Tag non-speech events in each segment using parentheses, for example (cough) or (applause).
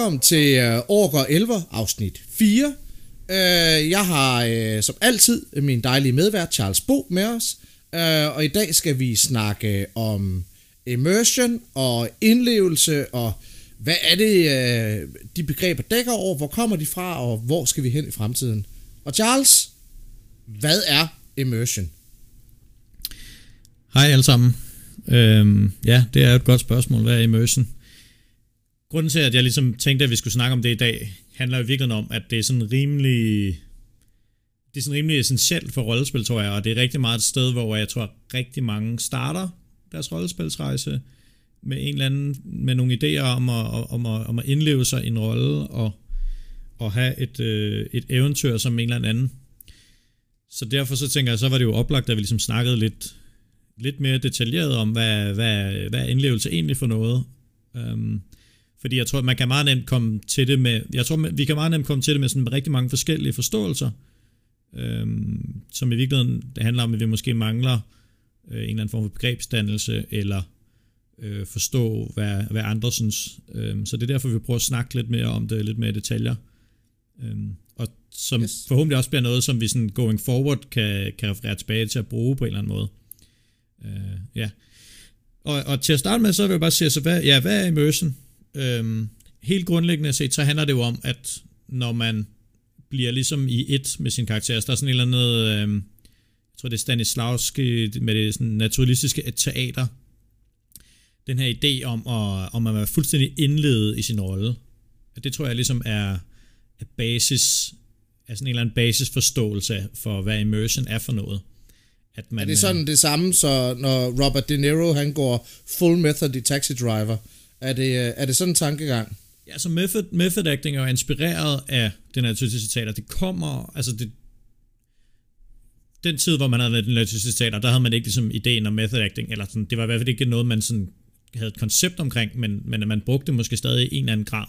Velkommen til uh, Orker 11, afsnit 4. Uh, øh, jeg har øh, som altid min dejlige medvært Charles Bo med os, uh, og i dag skal vi snakke om immersion og indlevelse, og hvad er det, de begreber dækker over, hvor kommer de fra, og hvor skal vi hen i fremtiden. Og Charles, hvad er immersion? Hej alle sammen. Øhm, ja, det er et godt spørgsmål. Hvad er immersion? Grunden til, at jeg ligesom tænkte, at vi skulle snakke om det i dag, handler jo virkelig om, at det er sådan rimelig... Det er sådan rimelig essentielt for rollespil, tror jeg, og det er rigtig meget et sted, hvor jeg tror, at rigtig mange starter deres rollespilsrejse med en eller anden, med nogle idéer om at, om at, om at indleve sig i en rolle og, og have et, øh, et eventyr som en eller anden. Så derfor så tænker jeg, så var det jo oplagt, at vi ligesom snakkede lidt, lidt mere detaljeret om, hvad, hvad, hvad er indlevelse egentlig for noget. Um, fordi jeg tror, man kan meget nemt komme til det med, jeg tror, vi kan meget nemt komme til det med sådan rigtig mange forskellige forståelser, øhm, som i virkeligheden, det handler om, at vi måske mangler øh, en eller anden form for begrebsdannelse, eller øh, forstå, hvad, hvad andre synes. Øhm, så det er derfor, vi prøver at snakke lidt mere om det, lidt mere detaljer. Øhm, og som yes. forhåbentlig også bliver noget, som vi sådan going forward kan, kan referere tilbage til at bruge på en eller anden måde. Øh, ja. Og, og til at starte med, så vil jeg bare sige, så hvad, ja, hvad er immersion? Øhm, helt grundlæggende set, så handler det jo om, at når man bliver ligesom i et med sin karakter, så der er sådan et eller andet, øhm, jeg tror det er Stanislavski med det sådan naturalistiske teater, den her idé om at, om at være fuldstændig indledet i sin rolle. Det tror jeg ligesom er, er basis, er sådan en eller anden basisforståelse for, hvad immersion er for noget. At man, er det sådan det samme, så når Robert De Niro han går full method i Taxi Driver, er det, øh, er det sådan en tankegang? Ja, så method, method acting er jo inspireret af den her teater. citater. Det kommer, altså det, den tid, hvor man havde den her teater, citater, der havde man ikke ligesom ideen om method acting, eller sådan, det var i hvert fald ikke noget, man sådan havde et koncept omkring, men, men man brugte det måske stadig i en eller anden grad.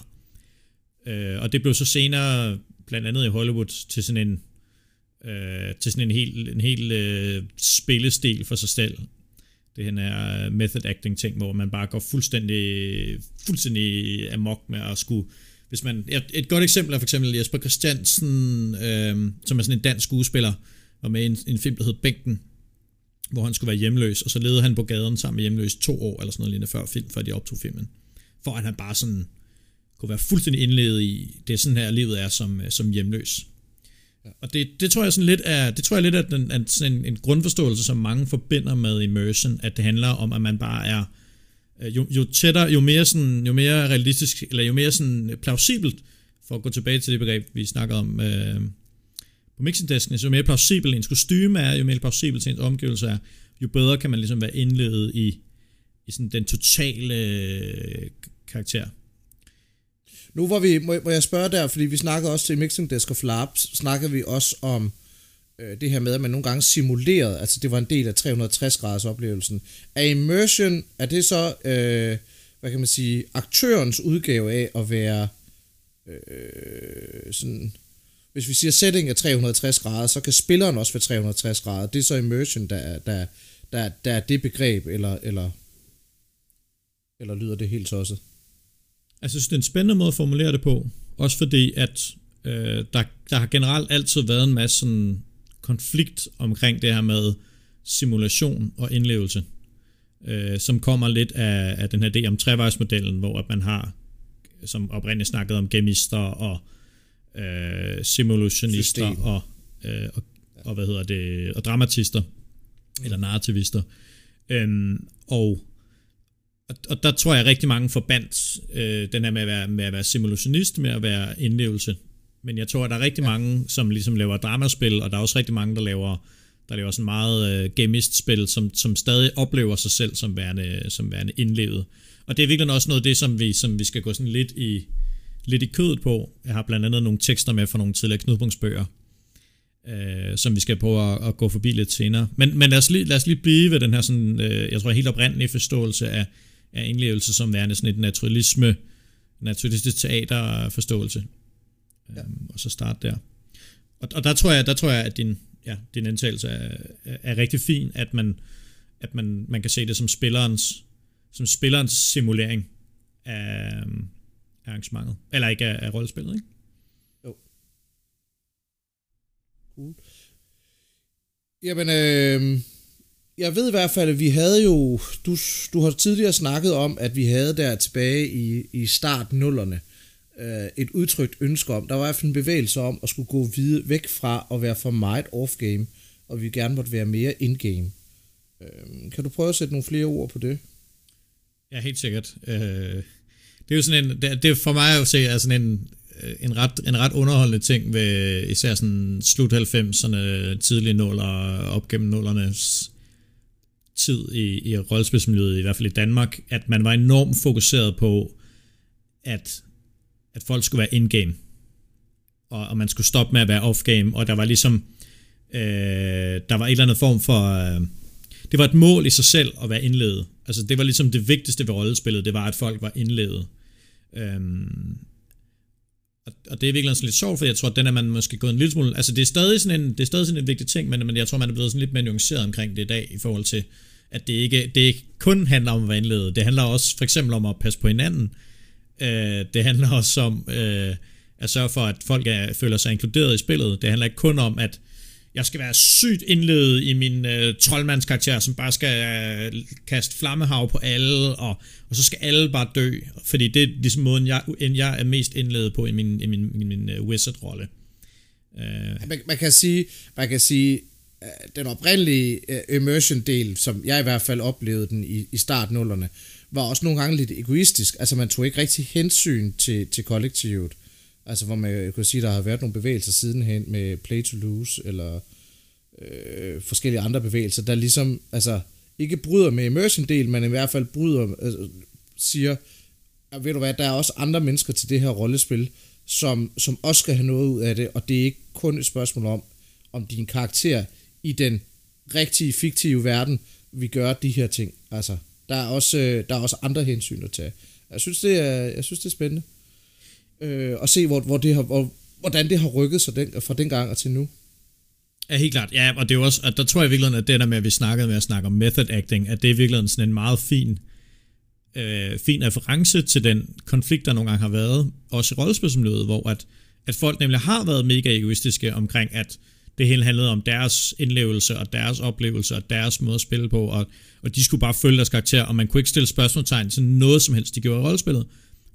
Øh, og det blev så senere, blandt andet i Hollywood, til sådan en, øh, til sådan en helt, en helt øh, spillestil for sig selv det her er method acting ting, hvor man bare går fuldstændig, fuldstændig amok med at skulle hvis man, et godt eksempel er for eksempel Jesper Christiansen, øh, som er sådan en dansk skuespiller, og med en, en film, der hed Bænken, hvor han skulle være hjemløs, og så levede han på gaden sammen med hjemløs to år, eller sådan noget lignende før film, før de optog filmen. For at han bare sådan kunne være fuldstændig indledet i, det er sådan her livet er som, øh, som hjemløs. Og det, det tror jeg sådan lidt er, det tror jeg lidt er, den, er sådan en, en grundforståelse, som mange forbinder med immersion, at det handler om, at man bare er, øh, jo, jo tættere, jo mere, sådan, jo mere realistisk, eller jo mere sådan plausibelt, for at gå tilbage til det begreb, vi snakker om øh, på mixingdesken, så jo mere plausibel ens kostyme er, jo mere plausibel ens omgivelser er, jo bedre kan man ligesom være indledet i, i sådan den totale øh, karakter. Nu var vi, må, må jeg spørge der, fordi vi snakkede også til Mixing Desk of Labs, snakkede vi også om øh, det her med, at man nogle gange simulerede, altså det var en del af 360 graders oplevelsen. Er immersion, er det så, øh, hvad kan man sige, aktørens udgave af at være øh, sådan, hvis vi siger setting af 360 grader, så kan spilleren også være 360 grader. Det er så immersion, der, der, der, der er det begreb, eller, eller, eller lyder det helt tosset? Altså, jeg synes, det er en spændende måde at formulere det på. Også fordi, at øh, der, der har generelt altid været en masse sådan, konflikt omkring det her med simulation og indlevelse, øh, som kommer lidt af, af den her idé om trevejsmodellen, hvor at man har, som oprindeligt snakket om gemister og øh, simulationister og, øh, og, og, hvad hedder det, og dramatister, mm. eller narrativister. Øhm, og og, og der tror jeg rigtig mange forbandt øh, den her med at, være, med at være simulationist, med at være indlevelse. Men jeg tror, at der er rigtig ja. mange, som ligesom laver dramaspil, og der er også rigtig mange, der laver, der laver sådan meget øh, gamist-spil, som, som stadig oplever sig selv som værende, som værende indlevet. Og det er virkelig også noget af det, som vi, som vi skal gå sådan lidt i, lidt i kødet på. Jeg har blandt andet nogle tekster med fra nogle tidligere knudepunktsbøger, øh, som vi skal prøve at, at gå forbi lidt senere. Men, men lad, os lige, lad os lige blive ved den her sådan, øh, jeg tror helt oprindelige forståelse af, af indlevelse som værende sådan et naturalisme, naturalistisk teaterforståelse. Ja. Um, og så starte der. Og, og der tror jeg, der tror jeg, at din, ja, din indtagelse er, er, rigtig fin, at man, at man, man kan se det som spillerens, som spillerens simulering af, arrangementet. Eller ikke af, af rollespillet, ikke? Jo. Cool. Jamen, øh, jeg ved i hvert fald, at vi havde jo, du, du har tidligere snakket om, at vi havde der tilbage i, i start nullerne, øh, et udtrykt ønske om, der var i hvert fald en bevægelse om at skulle gå videre, væk fra at være for meget off-game, og vi gerne måtte være mere in-game. Øh, kan du prøve at sætte nogle flere ord på det? Ja, helt sikkert. Øh, det er jo sådan en, det, det for mig at se er sådan en, øh, en ret, en ret underholdende ting ved især sådan slut 90'erne, tidlige nuller, op gennem nullernes tid i, i rollespilsmiljøet, i hvert fald i Danmark, at man var enormt fokuseret på, at, at folk skulle være in-game, og, og man skulle stoppe med at være off-game, og der var ligesom, øh, der var et eller andet form for, øh, det var et mål i sig selv at være indledet. Altså det var ligesom det vigtigste ved rollespillet, det var, at folk var indledet. Øhm, og, og det er virkelig sådan lidt sjovt, for jeg tror, at den er man måske gået en lille smule... Altså det er stadig sådan en, det er stadig sådan en vigtig ting, men, men jeg tror, man er blevet sådan lidt mere nuanceret omkring det i dag, i forhold til, at det ikke, det ikke kun handler om at være indledet. Det handler også for eksempel om at passe på hinanden. Øh, det handler også om øh, at sørge for, at folk er, føler sig inkluderet i spillet. Det handler ikke kun om, at jeg skal være sygt indledet i min øh, troldmandskarakter, som bare skal øh, kaste flammehav på alle, og, og så skal alle bare dø, fordi det er ligesom måden, jeg, jeg er mest indledet på i min, i min, min, min uh, wizard-rolle. Øh. Man, man kan sige, man kan sige Øh, den oprindelige uh, immersion-del, som jeg i hvert fald oplevede den i, i startnullerne, var også nogle gange lidt egoistisk. Altså man tog ikke rigtig hensyn til, til kollektivet. Altså hvor man kunne sige, der har været nogle bevægelser sidenhen med play to lose, eller øh, forskellige andre bevægelser, der ligesom, altså ikke bryder med immersion-del, men i hvert fald bryder, altså, siger, at ved du hvad, der er også andre mennesker til det her rollespil, som, som også skal have noget ud af det, og det er ikke kun et spørgsmål om, om din karakter i den rigtige, fiktive verden vi gør de her ting. Altså, der er også, øh, der er også andre hensyn at tage. Jeg synes, det er, jeg synes, det er spændende øh, og se, hvor, hvor det har, hvor, hvordan det har rykket sig den, fra den gang og til nu. Ja, helt klart. Ja, og det er også, at der tror jeg virkelig, at det der med, at vi snakkede med at snakke om method acting, at det er virkelig sådan en meget fin, øh, fin reference til den konflikt, der nogle gange har været, også i rollespilsområdet, hvor at, at folk nemlig har været mega egoistiske omkring, at det hele handlede om deres indlevelse og deres oplevelse og deres måde at spille på, og, og de skulle bare følge deres karakter, og man kunne ikke stille spørgsmålstegn til noget som helst, de gjorde i rollespillet.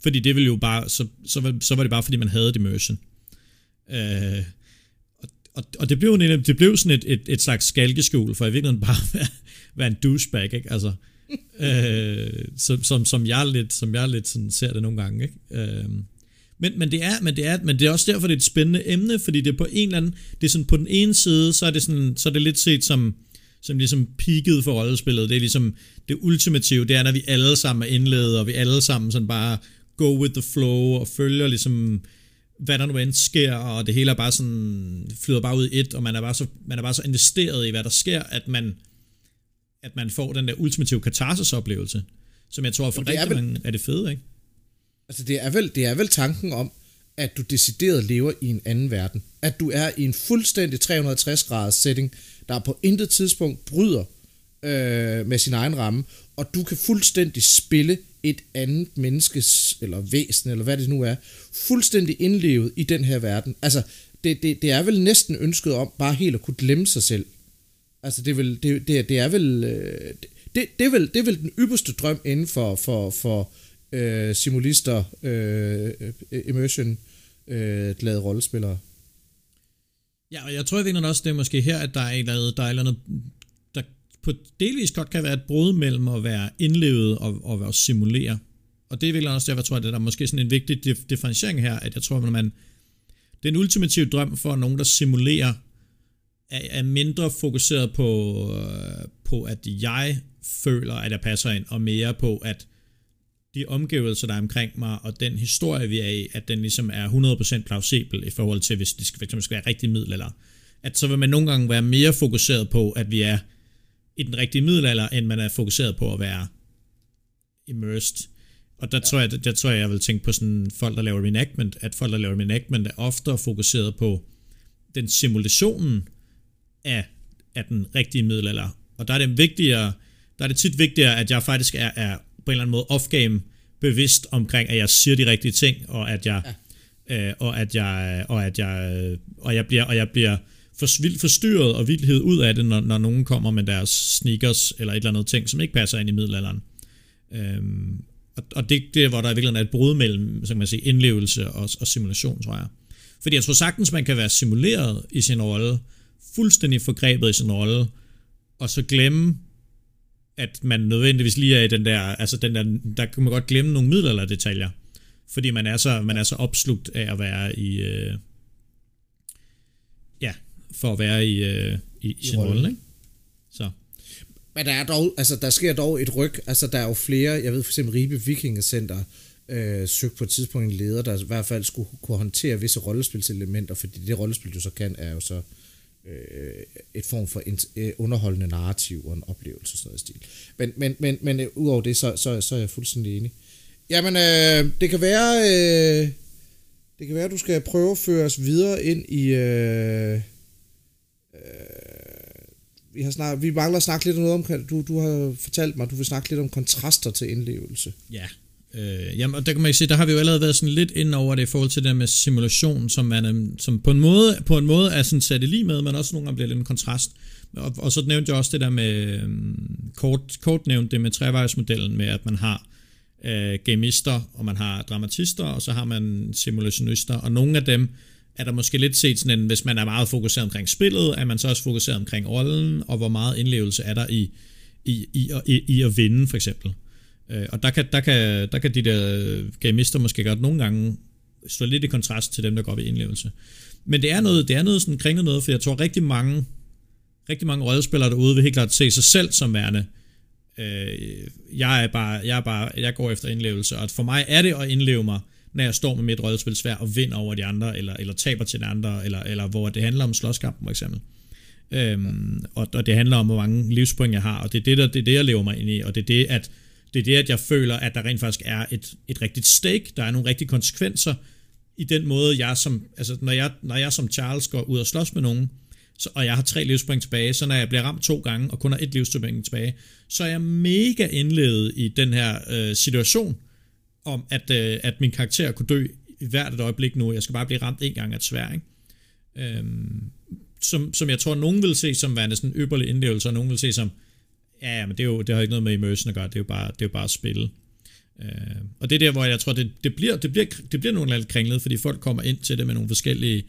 Fordi det ville jo bare, så, så, så var det bare fordi man havde immersion. Øh, og, og, og det blev, en, det blev sådan et, et, et slags skalkeskjul, for i virkeligheden bare være, være en douchebag, ikke? Altså, øh, som, som, som, jeg lidt, som jeg lidt sådan ser det nogle gange, ikke? Øh, men, men, det er, men, det er, men det er også derfor, det er et spændende emne, fordi det er på en eller anden, det er sådan på den ene side, så er det sådan, så er det lidt set som, som ligesom peaked for rollespillet. Det er ligesom det ultimative, det er, når vi alle sammen er indledet, og vi alle sammen sådan bare go with the flow, og følger ligesom, hvad der nu end sker, og det hele er bare sådan, flyder bare ud i et, og man er bare så, man er bare så investeret i, hvad der sker, at man, at man får den der ultimative katarsis-oplevelse, som jeg tror for rigtig er vel, mange er det fede, ikke? Altså det er, vel, det er vel tanken om, at du decideret lever i en anden verden. At du er i en fuldstændig 360 graders setting, der på intet tidspunkt bryder øh, med sin egen ramme, og du kan fuldstændig spille et andet menneskes, eller væsen, eller hvad det nu er, fuldstændig indlevet i den her verden. Altså, det, det, det er vel næsten ønsket om bare helt at kunne glemme sig selv. Altså, det er vel, det, det, det er vel, øh, det, det, er vel, det er vel den ypperste drøm inden for, for, for øh, Øh, simulister, øh, immersion, øh, glade rollespillere. Ja, og jeg tror i også, det er måske her, at der er et eller andet, der er et eller andet på delvis godt kan være et brud mellem at være indlevet og, og at simulere. Og det er virkelig også derfor, jeg tror, at der er måske sådan en vigtig differentiering her, at jeg tror, at man, den ultimative drøm for nogen, der simulerer, er, er mindre fokuseret på, øh, på, at jeg føler, at jeg passer ind, og mere på, at de omgivelser, der er omkring mig, og den historie, vi er i, at den ligesom er 100% plausibel i forhold til, hvis det skal, skal være rigtig middel, eller at så vil man nogle gange være mere fokuseret på, at vi er i den rigtige middelalder, end man er fokuseret på at være immersed. Og der, ja. tror jeg, der tror jeg, jeg vil tænke på sådan folk, der laver reenactment, at folk, der laver reenactment, er ofte fokuseret på den simulationen af, af den rigtige middelalder. Og der er det vigtigere, der er det tit vigtigere, at jeg faktisk er, er på en eller anden måde off-game, bevidst omkring, at jeg siger de rigtige ting, og at jeg, ja. øh, og at jeg, og at jeg, og jeg bliver, og jeg bliver for, vildt forstyrret og vildhed ud af det, når, når nogen kommer med deres sneakers eller et eller andet ting, som ikke passer ind i middelalderen. Øhm, og, og det, det er, hvor der virkelig er et brud mellem så kan man sige, indlevelse og, og simulation, tror jeg. Fordi jeg tror sagtens, man kan være simuleret i sin rolle, fuldstændig forgrebet i sin rolle, og så glemme, at man nødvendigvis lige er i den der, altså den der, der kan man godt glemme nogle midler detaljer, fordi man er så, man er så opslugt af at være i, øh, ja, for at være i, øh, i, i sin rolle, ikke? Så. Men der er dog, altså der sker dog et ryg, altså der er jo flere, jeg ved for eksempel Ribe Vikingecenter, øh, søgte på et tidspunkt en leder, der i hvert fald skulle kunne håndtere visse rollespilselementer, fordi det rollespil, du så kan, er jo så øh, et form for en, øh, underholdende narrativ og en oplevelse, sådan noget stil. Men, men, men, men øh, udover det, så, så, så er jeg fuldstændig enig. Jamen, øh, det kan være, øh, det kan være, at du skal prøve at føre os videre ind i, øh, øh, vi, har snak, vi mangler at snakke lidt om noget om, du, du har fortalt mig, at du vil snakke lidt om kontraster til indlevelse. Ja, Øh, jamen, og der kan man se, der har vi jo allerede været sådan lidt ind over det i forhold til det med simulation, som, man, som på, en måde, på en måde er sådan sat i lige med, men også nogle gange bliver lidt en kontrast. Og, og så nævnte jeg også det der med, øhm, kort, kort nævnte det med trevejsmodellen med, at man har øh, gamister, og man har dramatister, og så har man simulationister, og nogle af dem er der måske lidt set sådan en, hvis man er meget fokuseret omkring spillet, er man så også fokuseret omkring rollen, og hvor meget indlevelse er der i, i, i, i, i at vinde, for eksempel. Øh, og der kan, der, kan, der kan de der gamister måske godt nogle gange stå lidt i kontrast til dem, der går op i indlevelse. Men det er noget, det er noget sådan kringet noget, for jeg tror rigtig mange, rigtig mange rollespillere derude vil helt klart se sig selv som værende, øh, jeg er bare, jeg er bare, jeg går efter indlevelse, og for mig er det at indleve mig, når jeg står med mit rollespil svær og vinder over de andre, eller, eller taber til de andre, eller, eller hvor det handler om slåskampen for eksempel. Øhm, og, og det handler om, hvor mange livspoint jeg har, og det er det, der, det er det, jeg lever mig ind i, og det er det, at det er det, at jeg føler, at der rent faktisk er et, et rigtigt stake, der er nogle rigtige konsekvenser i den måde, jeg som, altså når jeg, når jeg som Charles går ud og slås med nogen, så, og jeg har tre livspoint tilbage, så når jeg bliver ramt to gange, og kun har et livspoint tilbage, så er jeg mega indledet i den her øh, situation, om at, øh, at min karakter kunne dø i hvert et øjeblik nu. Jeg skal bare blive ramt en gang af et svær, ikke? Øhm, som, som jeg tror, nogen vil se som værende sådan en ypperlig indlevelse, og nogen vil se som, Ja, ja, men det, er jo, det har ikke noget med immersion at gøre, det er jo bare, det er jo bare at spille. Øh, og det er der, hvor jeg tror, det, det, bliver, det, bliver, det bliver nogle lidt kringlet, fordi folk kommer ind til det med nogle forskellige,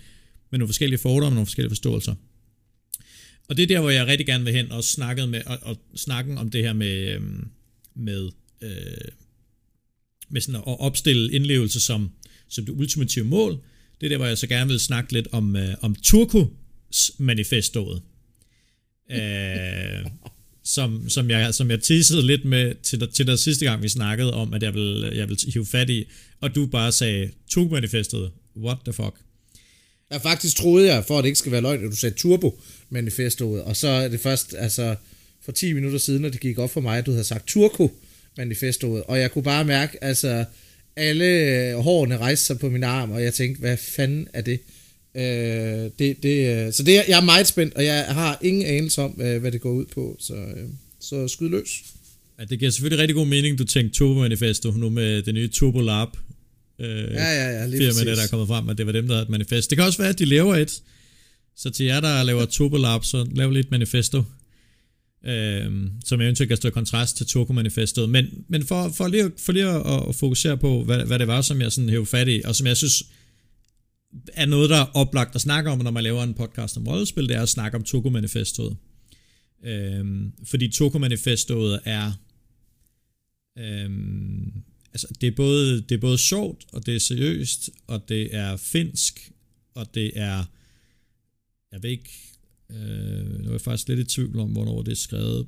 med nogle forskellige fordomme nogle forskellige forståelser. Og det er der, hvor jeg rigtig gerne vil hen og snakke med, og, og snakken om det her med, øh, med, øh, med sådan at opstille indlevelse som, som det ultimative mål. Det er der, hvor jeg så gerne vil snakke lidt om, øh, om Turkos manifestoet. øh, (laughs) som, som, jeg, som jeg teasede lidt med til, til der sidste gang, vi snakkede om, at jeg vil, jeg vil hive fat i, og du bare sagde, Tug-manifestet, what the fuck? Jeg faktisk troede jeg, for at det ikke skal være løgn, at du sagde Turbo-manifestet, og så er det først, altså for 10 minutter siden, at det gik op for mig, at du havde sagt Turko-manifestet, og jeg kunne bare mærke, altså alle hårene rejste sig på min arm, og jeg tænkte, hvad fanden er det? Øh, det, det, øh, så det, jeg er meget spændt, og jeg har ingen anelse om, øh, hvad det går ud på, så, øh, så skyd løs. Ja, det giver selvfølgelig rigtig god mening, du tænkte Turbo Manifesto nu med det nye Turbo Lab. Øh, ja, ja, ja, lige firma, det, der er kommet frem, at det var dem, der havde et manifest. Det kan også være, at de laver et. Så til jer, der laver Turbo Lab, så lav lidt manifesto. Øh, som eventuelt kan stå i kontrast til Turbo Manifestet. Men, men for, for lige, for lige at, at fokusere på, hvad, hvad det var, som jeg sådan hævde fat i, og som jeg synes er noget, der er oplagt at snakke om, når man laver en podcast om rollespil, det er at snakke om Toko Manifestoet. Øhm, fordi Toko Manifestoet er øhm, altså det er, både, det er både sjovt, og det er seriøst, og det er finsk, og det er jeg ved ikke øh, nu er jeg faktisk lidt i tvivl om, hvornår det er skrevet.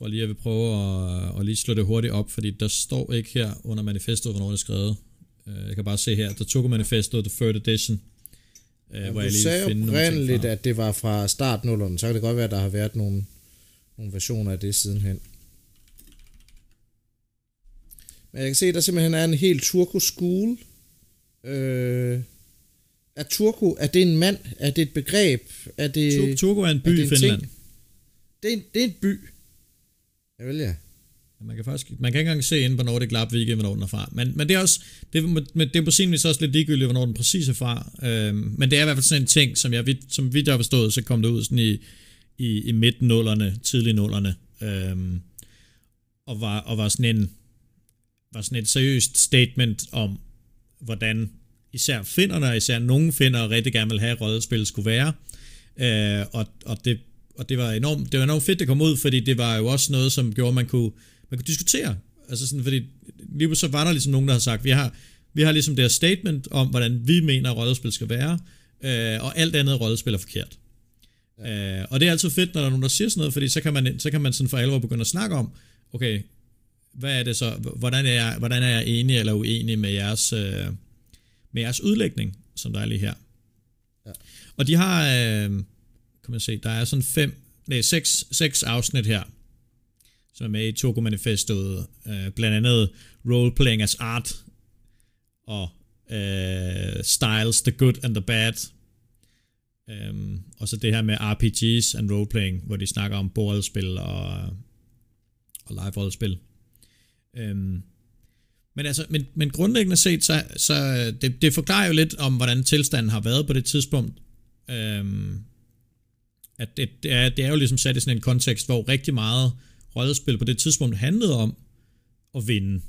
Jeg tror lige, jeg vil prøve at, at lige slå det hurtigt op, fordi der står ikke her under manifestet, hvornår det er skrevet. Øh, jeg kan bare se her, der tog manifestet The Third Edition. Øh, ja, hvor jeg lige sagde oprindeligt, at det var fra start 0'erne, så kan det godt være, at der har været nogle, nogle versioner af det sidenhen. Men jeg kan se, at der simpelthen er en helt Turko School. Øh, er Turko, er det en mand? Er det et begreb? Er det, Turko er en by er i Finland. Det er, en, det er en by. Ja, vil ja. Man kan faktisk man kan ikke engang se ind på Nordic Lab Weekend, hvornår den er fra. Men, men det er også, det, men det er på sin vis også lidt ligegyldigt, hvornår den præcis er fra. Øhm, men det er i hvert fald sådan en ting, som jeg, som vidt jeg har forstået, så kom det ud sådan i, i, i midten-nullerne, tidlig-nullerne. Øhm, og var, og var sådan en, var sådan et seriøst statement om, hvordan især finderne, især nogle finder rigtig gerne vil have, at rollespil skulle være. Øh, og, og, det, og det var enormt, det var enormt fedt, det kom ud, fordi det var jo også noget, som gjorde, at man kunne, man kunne diskutere. Altså sådan, fordi lige så var der ligesom nogen, der har sagt, vi har, vi har ligesom det her statement om, hvordan vi mener, at rollespil skal være, øh, og alt andet rollespil er forkert. Ja. Øh, og det er altid fedt, når der er nogen, der siger sådan noget, fordi så kan man, så kan man sådan for alvor begynde at snakke om, okay, hvad er det så, hvordan er jeg, hvordan er jeg enig eller uenig med jeres, øh, med jeres udlægning, som der er lige her. Ja. Og de har, øh, kan man se, der er sådan fem, nej, seks, seks afsnit her, som er med i Togo Manifestet. øh, blandt andet Role-Playing as Art, og øh, Styles, The Good and the Bad, Um, og så det her med RPGs and roleplaying, hvor de snakker om bordspil og, og live rollespil. Um, øhm, men, altså, men, men grundlæggende set, så, så øh, det, det forklarer jo lidt om, hvordan tilstanden har været på det tidspunkt. Um, at det, det, er, det er jo ligesom sat i sådan en kontekst, hvor rigtig meget rollespil på det tidspunkt handlede om at vinde.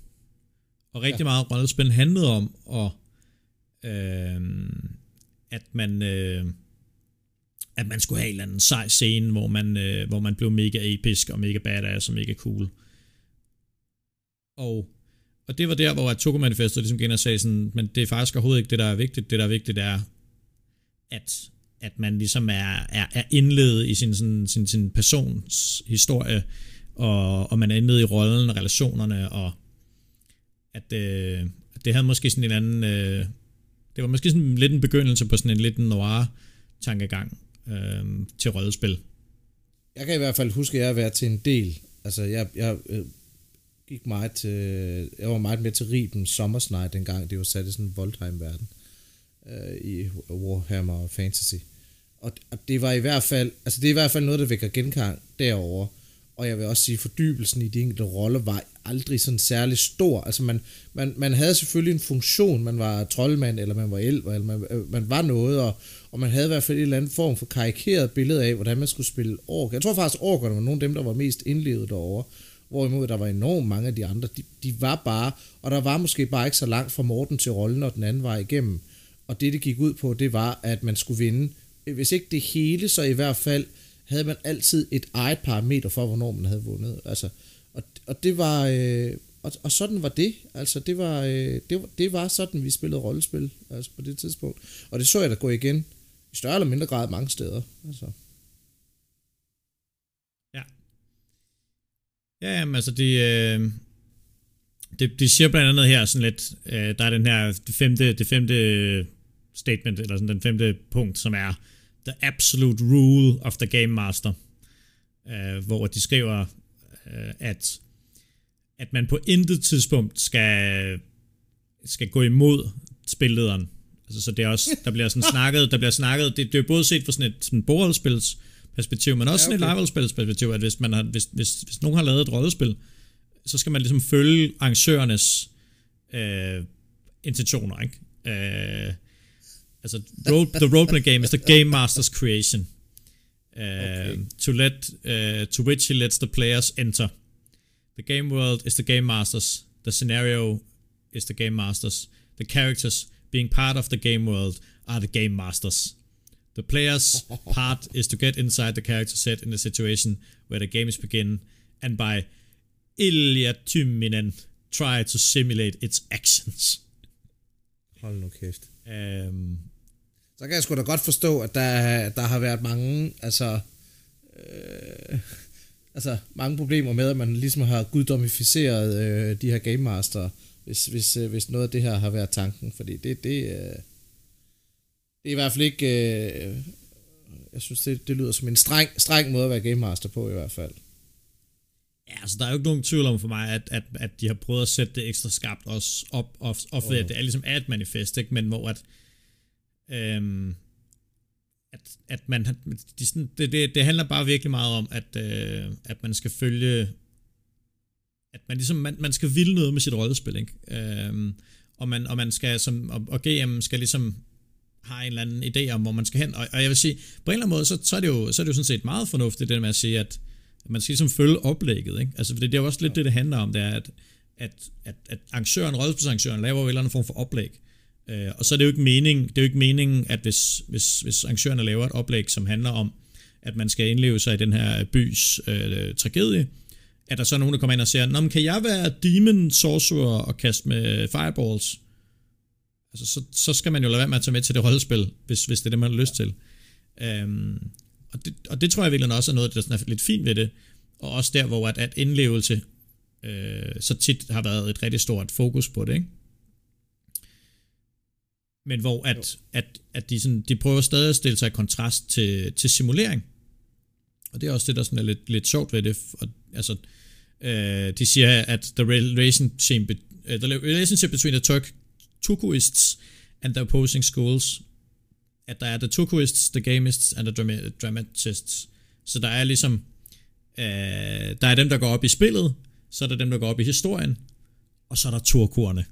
Og rigtig ja. meget rollespil handlede om at, øh, at man... Øh, at man skulle have en eller anden sej scene, hvor man, øh, hvor man blev mega episk og mega badass og mega cool. Og, og det var der, hvor Toko Manifestet ligesom gik og sagde sådan, men det er faktisk overhovedet ikke det, der er vigtigt. Det, der er vigtigt, er, at, at man ligesom er, er, er indledet i sin, sådan, sin, sin persons historie, og, og man er indledet i rollen og relationerne, og at, øh, at det havde måske sådan en anden... Øh, det var måske sådan lidt en begyndelse på sådan en lidt noir tankegang øh, til rollespil. Jeg kan i hvert fald huske, at jeg har været til en del. Altså, jeg, jeg øh, gik meget til, jeg var meget med til Riben Sommersnight dengang, det var sat i sådan en Voldheim-verden øh, i Warhammer Fantasy. Og, og det var i hvert fald, altså det er i hvert fald noget, der vækker genkang derover og jeg vil også sige, fordybelsen i de enkelte roller var aldrig sådan særlig stor. Altså man, man, man havde selvfølgelig en funktion, man var troldmand, eller man var elver, eller man, øh, man var noget, og, og man havde i hvert fald en eller anden form for karikeret billede af, hvordan man skulle spille ork. Jeg tror faktisk, orkerne var nogle af dem, der var mest indlevet derovre. Hvorimod der var enormt mange af de andre, de, de var bare, og der var måske bare ikke så langt fra Morten til rollen, og den anden vej igennem. Og det, det gik ud på, det var, at man skulle vinde, hvis ikke det hele, så i hvert fald havde man altid et eget parameter for, hvornår man havde vundet. Altså, og, og det var... Øh, og, og sådan var det. Altså, det var, øh, det, var, det var sådan, vi spillede rollespil altså på det tidspunkt. Og det så jeg da gå igen i større eller mindre grad mange steder. Altså. Ja. Ja, jamen, altså, det, øh, det, det siger blandt andet her sådan lidt, øh, der er den her det femte, det femte statement, eller sådan den femte punkt, som er, The Absolute Rule of the Game Master, øh, hvor de skriver, øh, at, at man på intet tidspunkt skal, skal gå imod spillederen. Altså, så det er også, der bliver sådan (laughs) snakket, der bliver snakket, det, det er både set fra sådan et sådan bordspils perspektiv, men også ja, okay. sådan et perspektiv, at hvis, man har, hvis, hvis, hvis nogen har lavet et rollespil, så skal man ligesom følge arrangørernes øh, intentioner, ikke? Øh, Altså, role, the roleplay game is the game master's creation. Uh, okay. to let uh, to which he lets the players enter. The game world is the game master's. The scenario is the game master's. The characters being part of the game world are the game masters. The player's (laughs) part is to get inside the character set in the situation where the game is begin, and by Ilya Tyminen try to simulate its actions. Hold nu kæft. Øhm, så kan jeg sgu da godt forstå, at der, der har været mange, altså, øh, altså mange problemer med, at man ligesom har guddommificeret øh, de her Game Master, hvis, hvis, øh, hvis noget af det her har været tanken, fordi det, det, øh, det er i hvert fald ikke, øh, jeg synes, det, det lyder som en streng, streng måde at være Game Master på i hvert fald. Ja, altså der er jo ikke nogen tvivl om for mig, at, at, at de har prøvet at sætte det ekstra skarpt også op, op, op oh. det er ligesom er et manifest, ikke? men hvor at, øhm, at, at man, de, sådan, det, det, det handler bare virkelig meget om, at, øh, at man skal følge at man ligesom, man, man skal ville noget med sit rollespil, ikke? Øhm, og man, og man skal, som, og, og GM skal ligesom har en eller anden idé om, hvor man skal hen. Og, og jeg vil sige, på en eller anden måde, så, så, er det jo, så er det jo sådan set meget fornuftigt, det med at sige, at man skal ligesom følge oplægget. Ikke? Altså, for det, det er jo også lidt det, det handler om, det er, at, at, at, at arrangøren, rollespilsarrangøren, laver jo en eller anden form for oplæg. Øh, og så er det jo ikke meningen, det er jo ikke meningen at hvis, hvis, hvis arrangørerne laver et oplæg, som handler om, at man skal indleve sig i den her bys øh, tragedie, at der så er nogen, der kommer ind og siger, Nå, men kan jeg være demon sorcerer og kaste med fireballs? Altså, så, så skal man jo lade være med at tage med til det rollespil, hvis, hvis det er det, man har lyst til. Um, og, det, og det tror jeg virkelig også er noget, der sådan er lidt fint ved det, og også der, hvor at, at indlevelse øh, så tit har været et rigtig stort fokus på det, ikke? Men hvor at, at, at de, sådan, de prøver stadig at stille sig i kontrast til, til simulering. Og det er også det, der sådan er lidt, lidt sjovt ved det. Og, altså, øh, de siger, at the relationship, uh, the relationship between the Turk, Turkoists and the opposing schools, at der er the Turkoists, the Gamists and the Dramatists. Så der er ligesom, øh, der er dem, der går op i spillet, så er der dem, der går op i historien, og så er der turkurerne.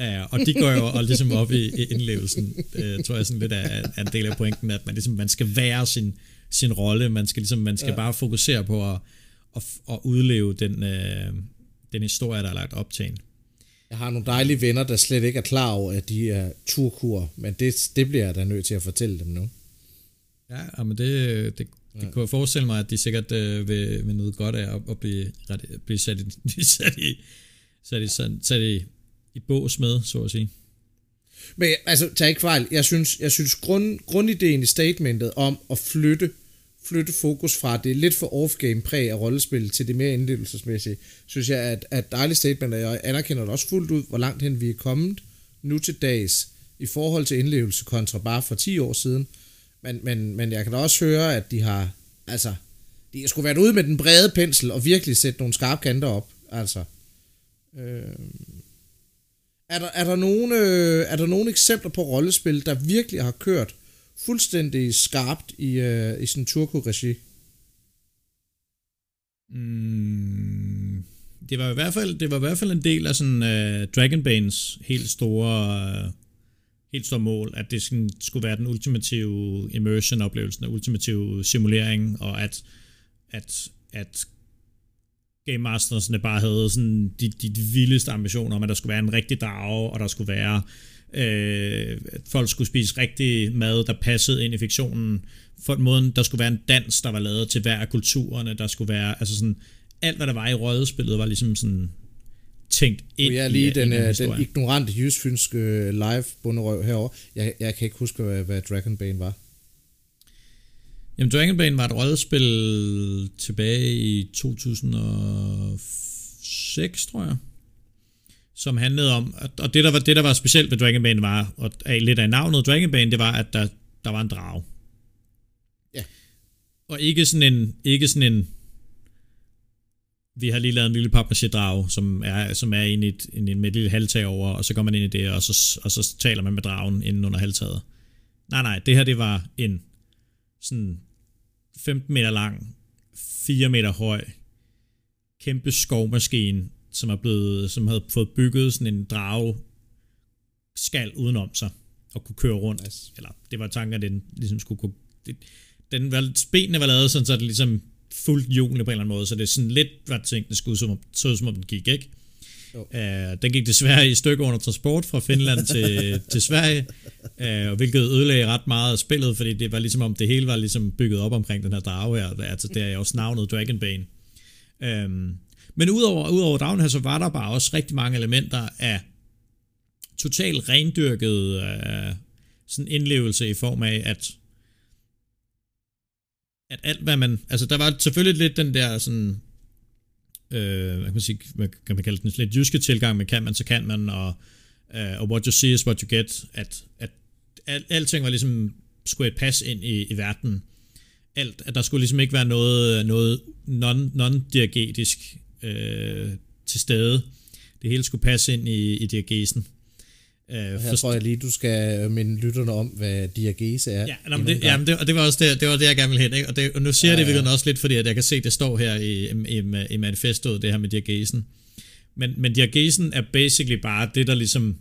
Uh, og de går jo og ligesom op i, i indlevelsen, uh, tror jeg sådan lidt er, er en del af pointen, at man, ligesom, man skal være sin, sin rolle, man skal, ligesom, man skal ja. bare fokusere på at, at, at udleve den, uh, den historie, der er lagt op til en. Jeg har nogle dejlige venner, der slet ikke er klar over, at de er turkur, men det, det bliver jeg da nødt til at fortælle dem nu. Ja, men det, det, det ja. kunne jeg forestille mig, at de sikkert øh, vil, vil noget godt af at, at blive, blive sat, i, (laughs) sat, i, sat, i, sat, sat i, i bås med, så at sige. Men altså, tag ikke fejl. Jeg synes, jeg synes grund, grundideen i statementet om at flytte flytte fokus fra det lidt for off-game præg af rollespil til det mere indlevelsesmæssige, synes jeg er et dejligt statement, og jeg anerkender det også fuldt ud, hvor langt hen vi er kommet nu til dags i forhold til indlevelse kontra bare for 10 år siden. Men, men, men jeg kan da også høre, at de har, altså, de har skulle været ude med den brede pensel og virkelig sætte nogle skarpe kanter op. Altså, øh, er der, er, der nogle, øh, er der nogle eksempler på rollespil, der virkelig har kørt fuldstændig skarpt i, uh, i sådan turko-regi? Mm, det var i hvert fald det var i hvert fald en del af sådan øh, uh, Dragonbanes helt store uh, helt store mål, at det sådan, skulle være den ultimative immersion oplevelse, den ultimative simulering, og at, at, at Game Mastersne bare havde sådan de, de, de vildeste ambitioner om, at der skulle være en rigtig drage, og der skulle være øh, folk skulle spise rigtig mad, der passede ind i fiktionen. For måden, der skulle være en dans, der var lavet til hver af kulturerne, der skulle være, altså sådan, alt hvad der var i rødespillet var ligesom sådan tænkt ind jeg er lige i, den, i den, den ignorante jysfynske live bunderøv herover. Jeg, jeg kan ikke huske, hvad, hvad Dragonbane var. Jamen, Dragonbane var et rollespil tilbage i 2006, tror jeg som handlede om, og det der var, det, der var specielt ved Dragonbane var, og lidt af navnet Dragonbane, det var, at der, der var en drage. Ja. Og ikke sådan en, ikke sådan en, vi har lige lavet en lille papmaché-drage, som er, som er inde i et, inde med et lille halvtag over, og så går man ind i det, og så, og så taler man med dragen inden under halvtaget. Nej, nej, det her det var en sådan 15 meter lang, 4 meter høj, kæmpe skovmaskine, som er blevet, som havde fået bygget sådan en drage skal udenom sig og kunne køre rundt. Yes. Eller det var tanken, at den ligesom skulle kunne... Det, den var, benene var lavet sådan, så det ligesom fuldt hjulene på en eller anden måde, så det er sådan lidt, hvad tingene skulle som, så som om den gik, ikke? Uh, den gik desværre i stykker under transport fra Finland til, (laughs) til Sverige, uh, hvilket ødelagde ret meget af spillet, fordi det var ligesom om det hele var ligesom bygget op omkring den her drage her, altså det er også navnet Dragonbane. Um, men udover, udover Dragen her, så var der bare også rigtig mange elementer af totalt rendyrket øh, sådan indlevelse i form af, at at alt hvad man, altså der var selvfølgelig lidt den der sådan, øh, hvad kan man sige, hvad kan man kalde den, lidt jyske tilgang med kan man, så kan man, og, øh, og what you see is what you get, at, at al, alting var ligesom, skulle et pas ind i, i verden, alt, at der skulle ligesom ikke være noget, noget non, non-diegetisk øh, til stede. Det hele skulle passe ind i, i diagesen. Øh, Her forst- tror jeg lige, du skal minde lytterne om, hvad diagese er. Ja, nå, det, ja, det, og det var også det, det, var det jeg gerne ville hen. Ikke? Og, det, og nu siger ja, jeg det ja. også lidt, fordi at jeg kan se, det står her i, i, i, i manifestoet, det her med diagesen. Men, men diagesen er basically bare det, der ligesom...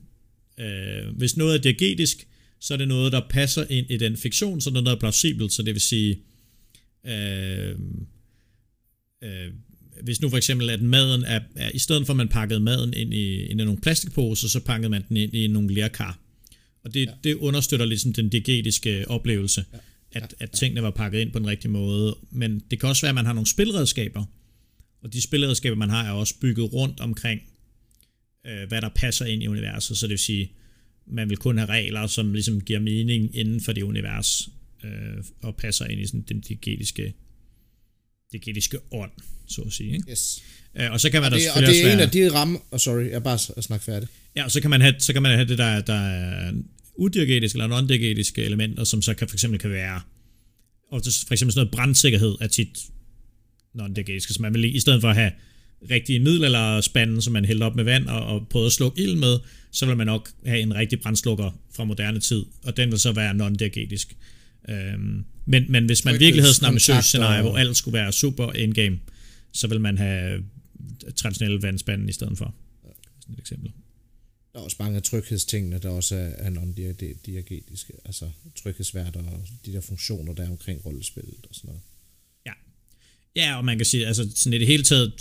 Øh, hvis noget er diagetisk, så er det noget, der passer ind i den fiktion, så er det noget, der er plausibelt, så det vil sige... Øh, øh, hvis nu for eksempel, at maden er, er i stedet for at man pakkede maden ind i, ind i nogle plastikposer, så pakkede man den ind i nogle lærkar. Og det, ja. det understøtter ligesom den diegetiske oplevelse, ja. at, at tingene var pakket ind på den rigtige måde. Men det kan også være, at man har nogle spilredskaber, og de spilredskaber, man har, er også bygget rundt omkring, øh, hvad der passer ind i universet. Så det vil sige, man vil kun have regler, som ligesom giver mening inden for det univers, øh, og passer ind i sådan den diegetiske, diegetiske ånd så at sige. Ikke? Yes. Uh, og så kan man og det, og det er en af de rammer... Oh, sorry, jeg bare snakke færdig. Ja, og så kan man have, så kan man have det, der, der er udiagetiske eller non-diagetiske elementer, som så kan for eksempel kan være... Og for eksempel sådan noget brandsikkerhed er tit non-diagetiske, så man vil i stedet for at have rigtige middelalderspanden, som man hælder op med vand og, og prøver at slukke ild med, så vil man nok have en rigtig brandslukker fra moderne tid, og den vil så være non-diagetisk. Øhm, men, men hvis man virkelig havde sådan en ambitiøs scenarie, hvor alt skulle være super endgame, så vil man have traditionelle vandspanden i stedet for. Sådan et eksempel. Der er også mange af tryghedstingene, der også er, non-diagetiske, altså tryghedsværter og de der funktioner, der er omkring rollespillet og sådan noget. Ja, ja og man kan sige, altså sådan i det hele taget,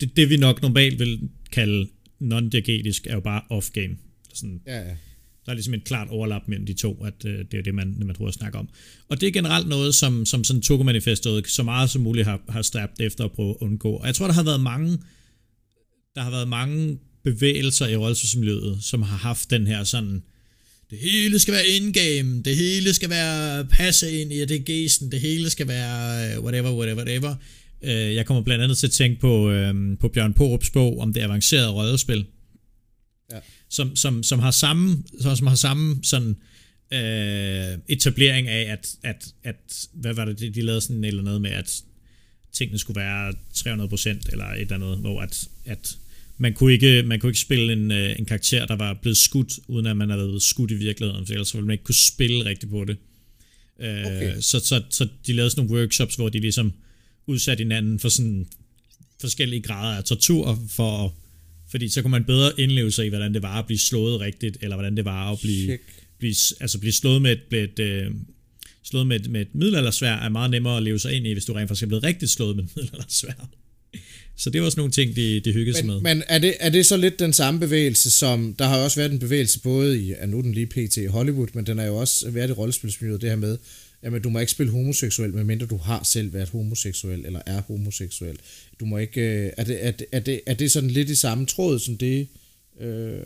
det, det vi nok normalt vil kalde non-diagetisk, er jo bare off-game. Sådan, ja, ja der er ligesom et klart overlap mellem de to, at øh, det er det, man, man tror at snakke om. Og det er generelt noget, som, som sådan Togo-manifestet så meget som muligt har, har stræbt efter at prøve at undgå. Og jeg tror, der har været mange, der har været mange bevægelser i rollespilsmiljøet, som har haft den her sådan, det hele skal være in-game, det hele skal være passe ind i det det hele skal være øh, whatever, whatever, whatever. Øh, jeg kommer blandt andet til at tænke på, øh, på Bjørn Porups bog om det avancerede rollespil, ja som, som, som har samme, som, har samme sådan, øh, etablering af, at, at, at, hvad var det, de, de lavede sådan eller noget med, at tingene skulle være 300% eller et eller andet, hvor at, at man kunne ikke, man kunne ikke spille en, øh, en karakter, der var blevet skudt, uden at man havde været skudt i virkeligheden, for ellers ville man ikke kunne spille rigtigt på det. Øh, okay. så, så, så de lavede sådan nogle workshops, hvor de ligesom udsatte hinanden for sådan forskellige grader af tortur for at fordi så kunne man bedre indleve sig i, hvordan det var at blive slået rigtigt, eller hvordan det var at blive, blive, altså blive slået med et, med et, øh, slået med et, med et middelaldersvær, er meget nemmere at leve sig ind i, hvis du rent faktisk er blevet rigtig slået med et (laughs) middelaldersvær. Så det var også nogle ting, de, de hyggede sig med. Men er det, er det så lidt den samme bevægelse, som... Der har også været en bevægelse både i... Ja, nu den lige pt. i Hollywood, men den har jo også været i rollespilsmiljøet, det her med, jamen du må ikke spille homoseksuel, medmindre du har selv været homoseksuel, eller er homoseksuel. Du må ikke, øh, er, det, er, det, er, det, er det sådan lidt i samme tråd som det? Øh...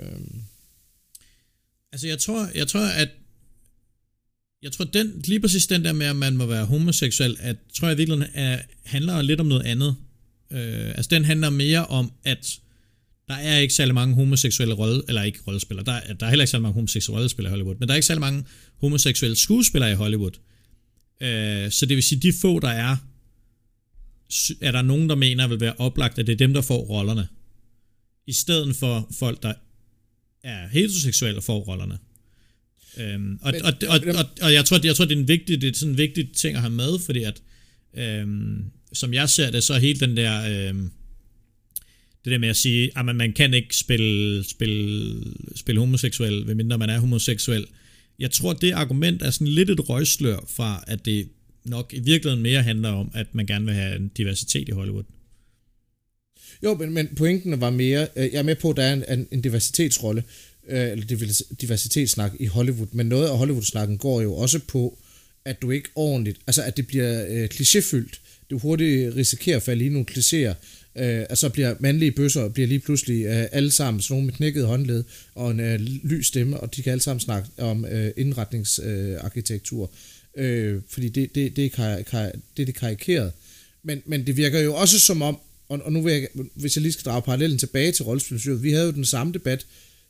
Altså jeg tror, jeg tror, at jeg tror, den, lige præcis den der med, at man må være homoseksuel, at, tror jeg virkelig er, handler lidt om noget andet. Øh, altså den handler mere om, at der er ikke særlig mange homoseksuelle rolle, eller ikke rollespillere, der, er, der er heller ikke særlig mange homoseksuelle rollespillere i Hollywood, men der er ikke særlig mange homoseksuelle skuespillere i Hollywood. Øh, så det vil sige, de få, der er, er der nogen, der mener, vil være oplagt, at det er dem, der får rollerne. I stedet for folk, der er heteroseksuelle og får rollerne. Øhm, og, og, og, og, og, jeg tror, jeg tror, det er en vigtig, det er sådan en vigtig ting at have med, fordi at, øhm, som jeg ser det, så er hele den der, øhm, det der med at sige, at man, man kan ikke spille, spille, spille homoseksuel, medmindre man er homoseksuel, jeg tror, det argument er sådan lidt et røgslør fra, at det nok i virkeligheden mere handler om, at man gerne vil have en diversitet i Hollywood. Jo, men, men pointen var mere, øh, jeg er med på, at der er en, en diversitetsrolle, øh, eller diversitetssnak i Hollywood, men noget af Hollywood-snakken går jo også på, at du ikke ordentligt, altså at det bliver øh, klichéfyldt. Du hurtigt risikerer at falde i nogle klichéer, øh, at så bliver mandlige bøsser bliver lige pludselig øh, alle sammen sådan nogle med knækket håndled og en øh, lys stemme, og de kan alle sammen snakke om øh, indretningsarkitektur, øh, fordi det, det, det, er kar, kar, det er det karikeret. Men, men det virker jo også som om, og, og nu vil jeg, hvis jeg lige skal drage parallellen tilbage til rollespilsmiljøet, vi havde jo den samme debat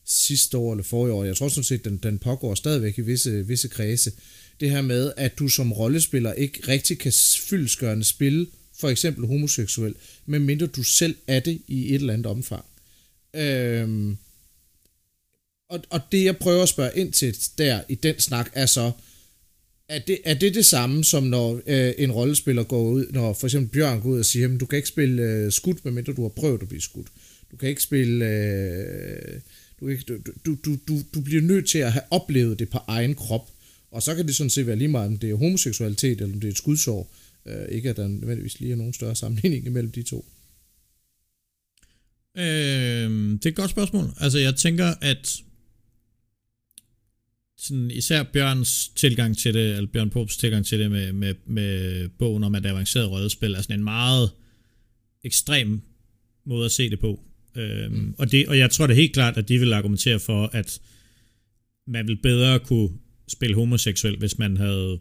sidste år eller forrige år, jeg tror sådan set, den, den pågår stadigvæk i visse, visse kredse, det her med, at du som rollespiller ikke rigtig kan fyldskørende spille for eksempel homoseksuel, medmindre du selv er det i et eller andet omfang. Øhm, Og, og det jeg prøver at spørge ind til der i den snak er så, er det, er det det samme som når øh, en rollespiller går ud, når for eksempel Bjørn går ud og siger, du kan ikke spille øh, skudt, medmindre du har prøvet at blive skudt. Du kan ikke spille... Øh, du, du, du, du, du, du bliver nødt til at have oplevet det på egen krop. Og så kan det sådan set være lige meget, om det er homoseksualitet, eller om det er et skudsår. Øh, ikke at der nødvendigvis lige er nogen større sammenligning imellem de to. Øh, det er et godt spørgsmål. Altså, jeg tænker, at sådan især Bjørns tilgang til det, eller Bjørn Pops tilgang til det med, med, med bogen om at avanceret rødspil, er sådan en meget ekstrem måde at se det på. Øhm, mm. og, det, og jeg tror det er helt klart, at de vil argumentere for, at man vil bedre kunne spille homoseksuel, hvis man havde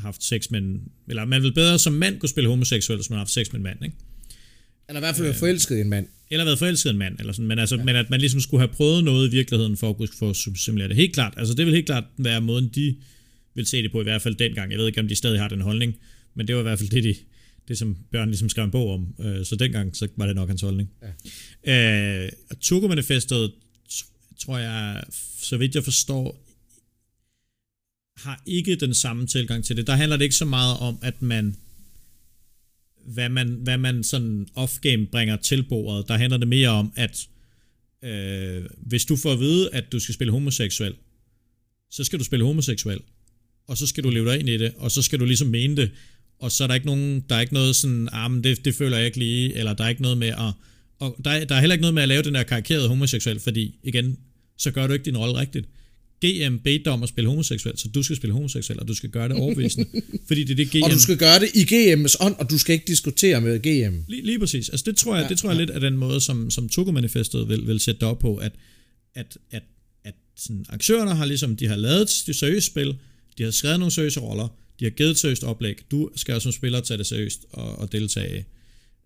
haft sex med en, eller man vil bedre som mand kunne spille homoseksuel, hvis man har haft sex med en mand, ikke? Eller i hvert fald være forelsket i en mand. Eller været forelsket i en mand, eller sådan. Men, altså, ja. men at man ligesom skulle have prøvet noget i virkeligheden, for at kunne få simulere det. Helt klart. Altså, det vil helt klart være måden, de vil se det på, i hvert fald dengang. Jeg ved ikke, om de stadig har den holdning, men det var i hvert fald det, de, det som Bjørn ligesom skrev en bog om. Øh, så dengang, så var det nok hans holdning. Ja. Øh, Togo-manifestet, tror jeg, så vidt jeg forstår, har ikke den samme tilgang til det. Der handler det ikke så meget om, at man hvad man, hvad man sådan off-game bringer til bordet. Der handler det mere om, at øh, hvis du får at vide, at du skal spille homoseksuel, så skal du spille homoseksuel. Og så skal du leve dig ind i det, og så skal du ligesom mene det. Og så er der ikke nogen, der er ikke noget sådan, ah, men det, det føler jeg ikke lige, eller der er ikke noget med at, og der, der er heller ikke noget med at lave den der karikerede homoseksuel, fordi igen, så gør du ikke din rolle rigtigt. GM bedte dig om at spille homoseksuel, så du skal spille homoseksuel, og du skal gøre det overbevisende. (laughs) fordi det er det GM... Og du skal gøre det i GM's ånd, og du skal ikke diskutere med GM. Lige, lige præcis. Altså det tror jeg, ja, det tror jeg ja. lidt af den måde, som, som Togo-manifestet vil, vil sætte op på, at, at, at, at sådan, aktørerne har ligesom, de har lavet det seriøse spil, de har skrevet nogle seriøse roller, de har givet et seriøst oplæg. Du skal som spiller tage det seriøst og, og deltage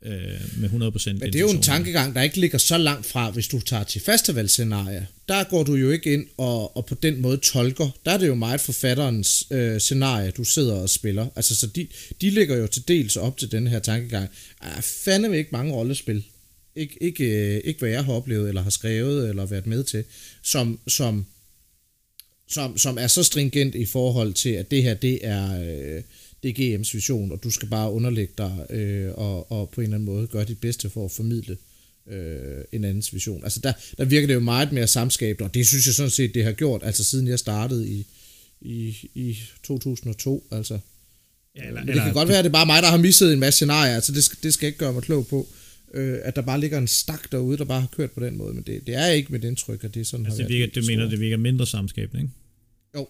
øh, med 100% Men det er jo en tankegang, der ikke ligger så langt fra, hvis du tager til festivalscenarie. Der går du jo ikke ind og, og på den måde tolker. Der er det jo meget forfatterens øh, scenarie, du sidder og spiller. Altså, så de, de ligger jo til dels op til den her tankegang. Er fandme ikke mange rollespil. Ik, ikke, øh, ikke hvad jeg har oplevet, eller har skrevet, eller været med til, som, som, som, som er så stringent i forhold til, at det her, det er... Øh, det er GM's vision, og du skal bare underlægge dig øh, og, og på en eller anden måde gøre dit bedste for at formidle øh, en andens vision. Altså der, der virker det jo meget mere samskabende, og det synes jeg sådan set, det har gjort, altså siden jeg startede i, i, i 2002, altså. Ja, eller, Men det eller, kan godt være, at det er bare mig, der har misset en masse scenarier, altså det, det skal ikke gøre mig klog på, øh, at der bare ligger en stak derude, der bare har kørt på den måde, men det, det er ikke med det indtryk, at det er sådan altså, det virker, Du mener, det virker mindre samskabende, ikke? Jo,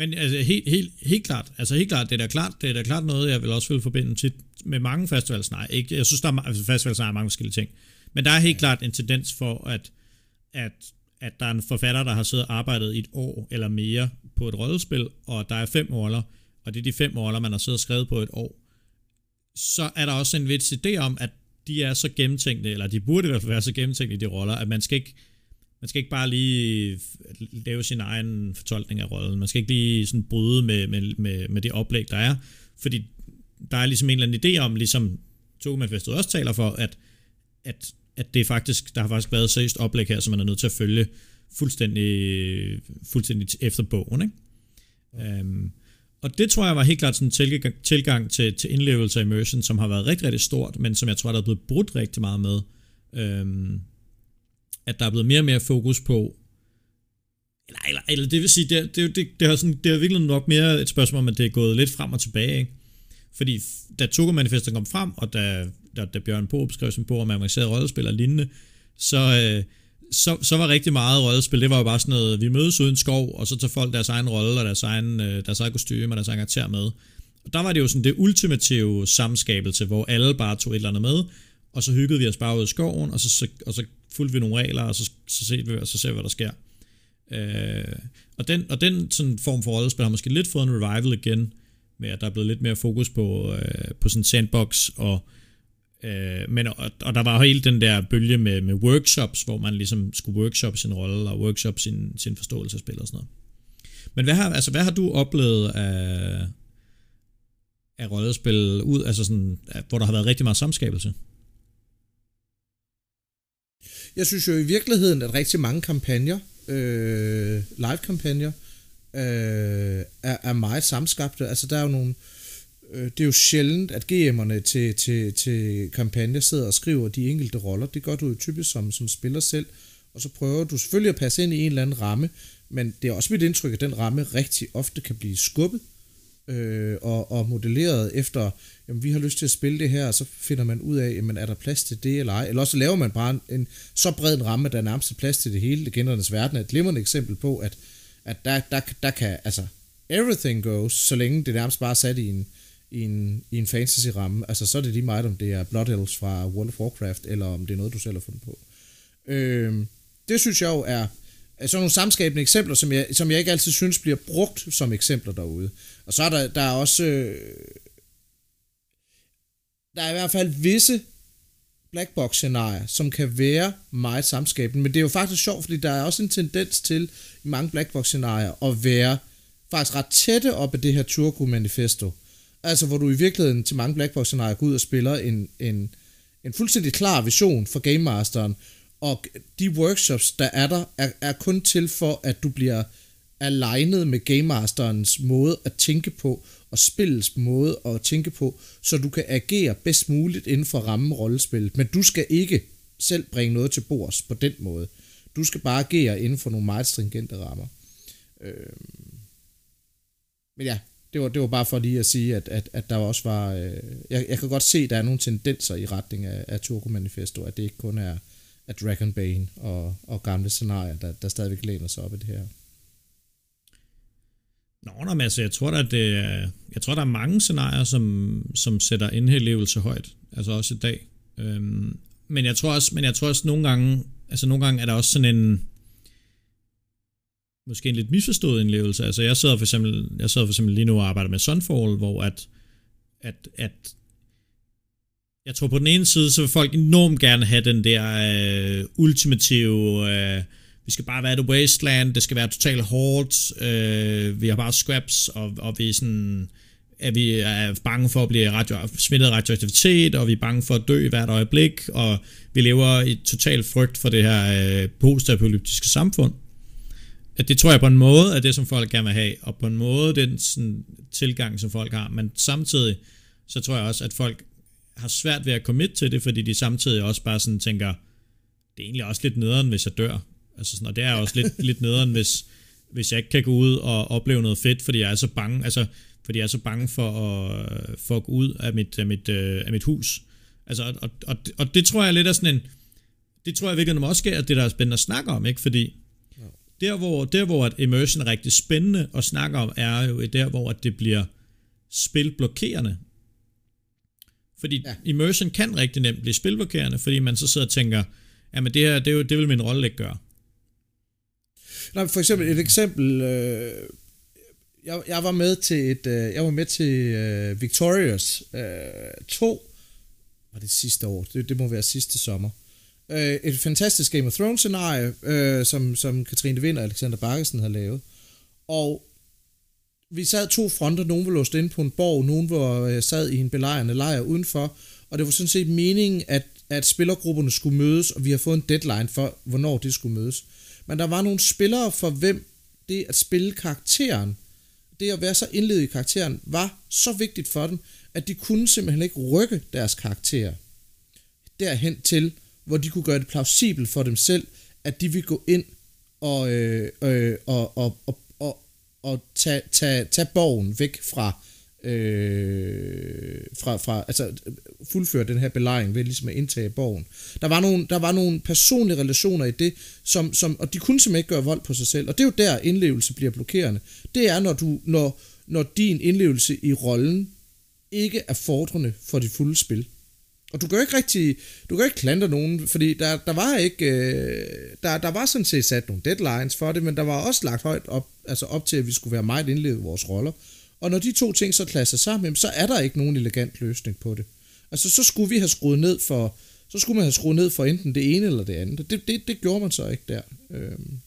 men altså, helt, helt, helt klart, altså helt klart, det er da klart, det er da klart noget, jeg vil også vil forbinde tit med mange festivals. Nej, ikke, jeg synes, der er, altså, festivals er mange forskellige ting. Men der er helt klart en tendens for, at, at, at der er en forfatter, der har siddet og arbejdet i et år eller mere på et rollespil, og der er fem roller, og det er de fem roller, man har siddet og skrevet på et år. Så er der også en vis idé om, at de er så gennemtænkte, eller de burde i hvert fald være så gennemtænkte i de roller, at man skal ikke man skal ikke bare lige lave sin egen fortolkning af rollen. Man skal ikke lige sådan bryde med, med, med, med det oplæg, der er. Fordi der er ligesom en eller anden idé om, ligesom Togemanfestet også taler for, at, at, at det faktisk, der har faktisk været et seriøst oplæg her, som man er nødt til at følge fuldstændig, fuldstændig efter bogen. Ikke? Ja. Øhm, og det tror jeg var helt klart sådan en tilgang, tilgang til, til indlevelse af immersion, som har været rigtig, rigtig stort, men som jeg tror, der er blevet brudt rigtig meget med. Øhm, at der er blevet mere og mere fokus på, eller, eller, eller det vil sige, det, det, det, det, har sådan, det har virkelig nok mere et spørgsmål om, at det er gået lidt frem og tilbage, ikke? Fordi da Togo-manifestet kom frem, og da, da, da Bjørn Poop beskrev sin bog om avancerede rollespil og lignende, så, øh, så, så var rigtig meget rollespil, det var jo bare sådan noget, vi mødes uden skov, og så tager folk deres egen rolle, og deres egen, øh, deres egen kostyme, og deres egen karakter med. Og der var det jo sådan det ultimative samskabelse, hvor alle bare tog et eller andet med, og så hyggede vi os bare ud i skoven, og så, så, og så fulgte vi nogle regler, og så, så, ser vi, og så ser vi, hvad der sker. Øh, og, den, og den sådan form for rollespil har måske lidt fået en revival igen, med at der er blevet lidt mere fokus på, øh, på sådan sandbox, og, øh, men, og, og der var hele den der bølge med, med workshops, hvor man ligesom skulle workshop sin rolle, og workshop sin, sin forståelse af spil og sådan noget. Men hvad har, altså, hvad har du oplevet af, af rollespil, ud, altså sådan, hvor der har været rigtig meget samskabelse? Jeg synes jo i virkeligheden, at rigtig mange kampagner, øh, live-kampagner, øh, er, er meget samskabte. Altså der er jo nogle, øh, det er jo sjældent, at GM'erne til, til, til kampagner sidder og skriver de enkelte roller. Det gør du jo typisk som, som spiller selv, og så prøver du selvfølgelig at passe ind i en eller anden ramme, men det er også mit indtryk, at den ramme rigtig ofte kan blive skubbet øh, og, og modelleret efter, jamen vi har lyst til at spille det her, og så finder man ud af, jamen er der plads til det eller ej, eller også laver man bare en, en så bred en ramme, at der er nærmest plads til det hele. Legendernes verden er et glimrende eksempel på, at, at der, der, der kan, altså, everything goes, så længe det nærmest bare er sat i en, i en, i en fantasy-ramme. Altså, så er det lige meget, om det er Blood Elves fra World of Warcraft, eller om det er noget, du selv har fundet på. Øh, det synes jeg jo er Øh, sådan nogle samskabende eksempler, som jeg, som jeg ikke altid synes bliver brugt som eksempler derude. Og så er der, der er også... Øh, der er i hvert fald visse blackbox scenarier, som kan være meget samskabende, men det er jo faktisk sjovt, fordi der er også en tendens til i mange blackbox scenarier at være faktisk ret tætte op af det her Turku manifesto. Altså hvor du i virkeligheden til mange blackbox scenarier går ud og spiller en, en, en fuldstændig klar vision for Game Masteren, og de workshops, der er der, er, er kun til for, at du bliver alignet med Game Masterens måde at tænke på, og spillets måde at tænke på, så du kan agere bedst muligt inden for rammen rollespil. Men du skal ikke selv bringe noget til bords på den måde. Du skal bare agere inden for nogle meget stringente rammer. Øh... Men ja, det var, det var bare for lige at sige, at, at, at der også var... Øh... Jeg, jeg kan godt se, at der er nogle tendenser i retning af, af Turko Manifesto, at det ikke kun er af Dragonbane og, og gamle scenarier, der, der stadigvæk læner sig op i det her. Nå, nå men altså, jeg tror, at det er, jeg tror, der er mange scenarier, som, som sætter indhældlevelse højt, altså også i dag. Øhm, men jeg tror også, men jeg tror også nogle gange, altså nogle gange er der også sådan en, måske en lidt misforstået indlevelse. Altså jeg sidder for eksempel, jeg sidder for eksempel lige nu og arbejder med Sunfall, hvor at, at, at jeg tror på den ene side, så vil folk enormt gerne have den der øh, ultimative, øh, vi skal bare være the wasteland, det skal være totalt hårdt, øh, vi har bare scraps, og, og vi er sådan, at vi er bange for at blive radio, smittet af radioaktivitet, og vi er bange for at dø hvert øjeblik, og vi lever i total frygt for det her øh, postapokalyptiske samfund. At det tror jeg på en måde er det, som folk gerne vil have, og på en måde den sådan, tilgang, som folk har, men samtidig så tror jeg også, at folk har svært ved at commit til det, fordi de samtidig også bare sådan tænker, det er egentlig også lidt nederen, hvis jeg dør. Altså sådan, og det er også lidt, (laughs) lidt nederen, hvis, hvis jeg ikke kan gå ud og opleve noget fedt, fordi jeg er så bange, altså, fordi jeg er så bange for at, for at gå ud af mit, af mit, øh, af mit hus. Altså, og, og, og, det tror jeg lidt er sådan en, det tror jeg virkelig også sker, at det der er spændende at snakke om, ikke? Fordi der hvor, der, hvor at immersion er rigtig spændende at snakke om, er jo der, hvor at det bliver spilblokerende. Fordi ja. immersion kan rigtig nemt blive spilblokerende, fordi man så sidder og tænker, jamen det her, det, er jo, det vil min rolle ikke gøre. Nej, for eksempel et eksempel, øh, jeg, jeg var med til et, øh, jeg var med til øh, Victorious øh, 2, var det sidste år, det, det må være sidste sommer. Øh, et fantastisk Game of Thrones scenarie, øh, som, som Katrine Vind og Alexander Bakkesen havde lavet. Og vi sad to fronter, nogen var låst inde på en borg, nogen var øh, sad i en belejrende lejr udenfor, og det var sådan set meningen, at, at spillergrupperne skulle mødes, og vi har fået en deadline for, hvornår det skulle mødes. Men der var nogle spillere, for hvem det at spille karakteren, det at være så indledet i karakteren, var så vigtigt for dem, at de kunne simpelthen ikke rykke deres karakter derhen til, hvor de kunne gøre det plausibelt for dem selv, at de ville gå ind og, øh, øh, og, og, og at tage, tage, tage borgen væk fra, øh, fra, fra altså fuldføre den her belejring ved ligesom at indtage borgen. Der var nogle, der var nogle personlige relationer i det, som, som, og de kunne simpelthen ikke gøre vold på sig selv, og det er jo der indlevelse bliver blokerende. Det er, når, du, når, når din indlevelse i rollen ikke er fordrende for dit fulde spil. Og du kan jo ikke rigtig, du kan ikke klandre nogen, fordi der, der var ikke, øh, der, der var sådan set sat nogle deadlines for det, men der var også lagt højt op, altså op til, at vi skulle være meget indlevet i vores roller. Og når de to ting så klasser sammen, så er der ikke nogen elegant løsning på det. Altså så skulle vi have skruet ned for, så skulle man have skruet ned for enten det ene eller det andet. Det, det, det gjorde man så ikke der. Øhm.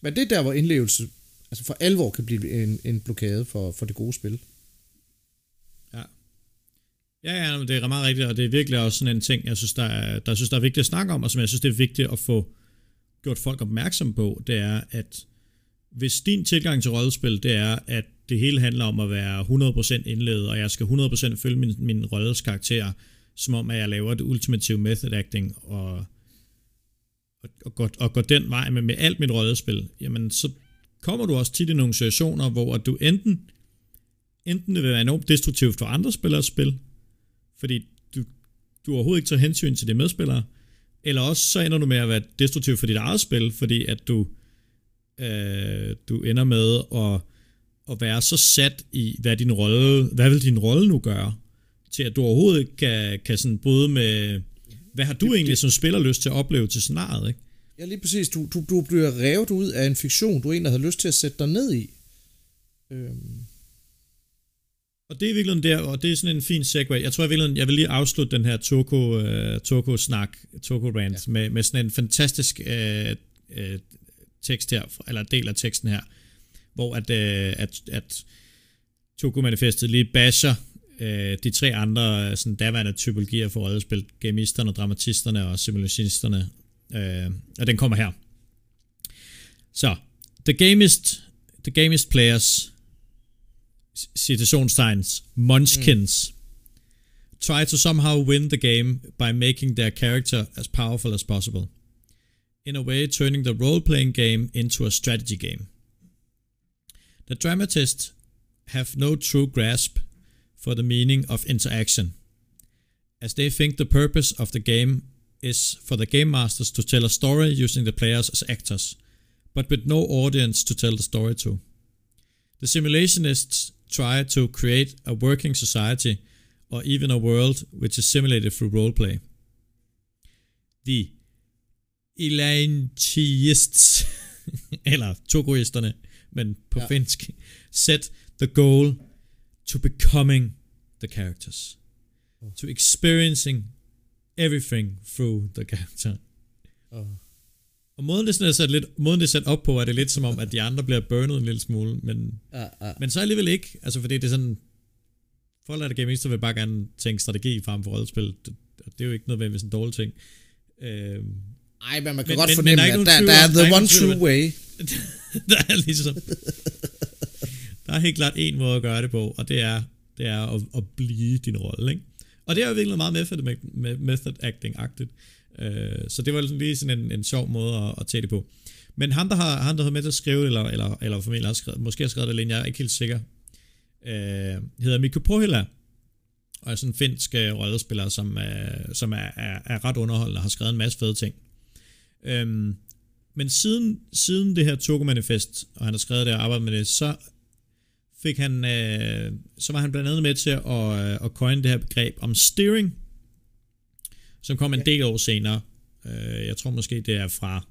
Men det er der, hvor indlevelse altså for alvor kan blive en, en blokade for, for det gode spil. Ja, ja, men det er meget rigtigt, og det er virkelig også sådan en ting, jeg synes, der er, der, synes, der er vigtigt at snakke om, og som jeg synes, det er vigtigt at få gjort folk opmærksom på, det er, at hvis din tilgang til rollespil, det er, at det hele handler om at være 100% indledet, og jeg skal 100% følge min, min rolles karakter, som om at jeg laver det ultimative method acting, og, og, og, går, og går den vej med, med alt mit rollespil, jamen så kommer du også tit i nogle situationer, hvor du enten, enten det vil være enormt destruktivt for andre spillers spil, fordi du, du overhovedet ikke tager hensyn til de medspillere, eller også så ender du med at være destruktiv for dit eget spil, fordi at du, øh, du ender med at, at være så sat i, hvad din rolle, hvad vil din rolle nu gøre, til at du overhovedet ikke kan, kan sådan bryde med, hvad har du det, egentlig det, som spiller lyst til at opleve til scenariet, ikke? Ja, lige præcis. Du, du, du bliver revet ud af en fiktion, du egentlig havde lyst til at sætte dig ned i. Øhm. Og det er virkelig der, og det er sådan en fin segue. Jeg tror jeg virkelig, jeg vil lige afslutte den her Toko, uh, Toko-snak, Toko-rant, ja. med, med sådan en fantastisk uh, uh, tekst her, eller del af teksten her, hvor at, uh, at, at Toko-manifestet lige basher uh, de tre andre sådan daværende typologier for rollespil, gamisterne, dramatisterne og simulationisterne, uh, og den kommer her. Så, the gamist, the gamist players citationstegns, munchkins, mm. try to somehow win the game by making their character as powerful as possible. In a way, turning the role playing game into a strategy game. The dramatists have no true grasp for the meaning of interaction, as they think the purpose of the game is for the game masters to tell a story using the players as actors, but with no audience to tell the story to. The simulationists try to create a working society or even a world which is simulated through roleplay. The Elanteists, (laughs) eller togoisterne, men på ja. finsk, set the goal to becoming the characters. Oh. To experiencing everything through the character. Oh. Og måden det, sådan er sat lidt, måden det er sat op på, er det lidt som om, at de andre bliver burnet en lille smule, men, ja, ja. men så alligevel ikke, altså fordi det er sådan, folk der gamister vil bare gerne tænke strategi frem for rollespil, det, det er jo ikke nødvendigvis en dårlig ting. Øh, ej, men man kan men, godt men, fornemme, men der der, der er the der one true way. (laughs) der er ligesom, der er helt klart en måde at gøre det på, og det er, det er at, at blive din rolle, ikke? Og det er jo virkelig meget method, method acting-agtigt. Øh, så det var lige sådan en, en sjov måde at, at tage det på. Men ham, der har, han, der har med til at skrive, eller, eller, eller formentlig har skrevet, måske har skrevet det alene, jeg er ikke helt sikker, øh, hedder Mikko Pohila, og er sådan en finsk uh, rollespiller, som, øh, som er, er, er ret underholdende og har skrevet en masse fede ting. Øhm, men siden, siden det her Togo-manifest, og han har skrevet det og arbejdet med det, så fik han, øh, så var han blandt andet med til at, øh, at coin det her begreb om steering, som kom en del år senere. Øh, jeg tror måske, det er fra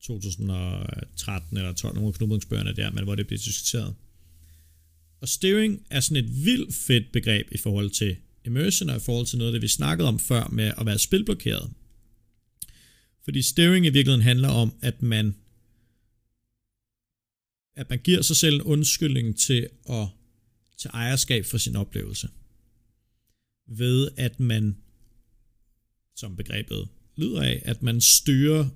2013 eller 12, nogle af knubringsbøgerne der, men hvor det bliver diskuteret. Og steering er sådan et vildt fedt begreb i forhold til immersion og i forhold til noget, det vi snakkede om før med at være spilblokeret. Fordi steering i virkeligheden handler om, at man at man giver sig selv en undskyldning til at tage ejerskab for sin oplevelse. Ved at man som begrebet lyder af, at man styrer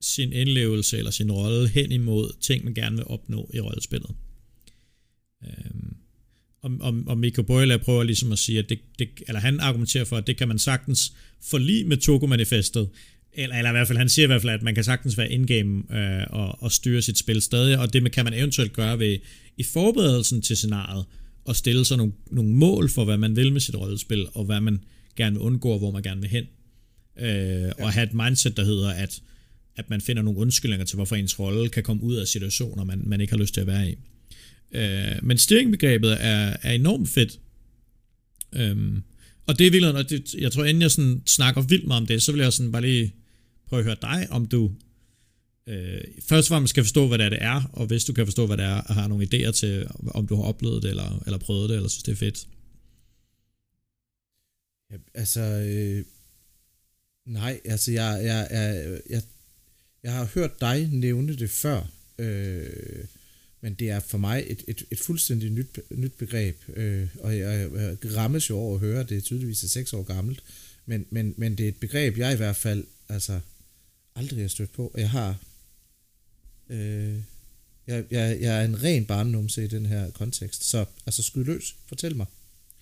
sin indlevelse eller sin rolle hen imod ting, man gerne vil opnå i rollespillet. Øhm, og, og, og Mikko Boyle prøver ligesom at sige, at det, det, eller han argumenterer for, at det kan man sagtens forlige med Togo-manifestet, eller, eller i hvert fald, han siger i hvert fald, at man kan sagtens være indgame øh, og, og styre sit spil stadig, og det kan man eventuelt gøre ved i forberedelsen til scenariet, og stille sig nogle, nogle mål for, hvad man vil med sit rollespil, og hvad man gerne vil undgå, og hvor man gerne vil hen øh, ja. og have et mindset, der hedder, at, at man finder nogle undskyldninger til, hvorfor ens rolle kan komme ud af situationer, man, man ikke har lyst til at være i. Øh, men steeringbegrebet er, er enormt fedt. Øhm, og det er virkelig, og det, jeg tror, inden jeg sådan snakker vildt meget om det, så vil jeg sådan bare lige prøve at høre dig, om du øh, først og fremmest skal forstå, hvad det er, det er, og hvis du kan forstå, hvad det er, og har nogle idéer til, om du har oplevet det, eller, eller prøvet det, eller synes, det er fedt. Ja, altså, øh, Nej, altså jeg, jeg, jeg, jeg, jeg har hørt dig nævne det før, øh, men det er for mig et, et, et fuldstændig nyt, nyt begreb, øh, og jeg, jeg rammes jo over at høre, det er tydeligvis er seks år gammelt, men, men, men det er et begreb, jeg i hvert fald altså, aldrig har stødt på, jeg har øh, jeg, jeg, jeg er en ren barnumse i den her kontekst, så altså skyd løs, fortæl mig.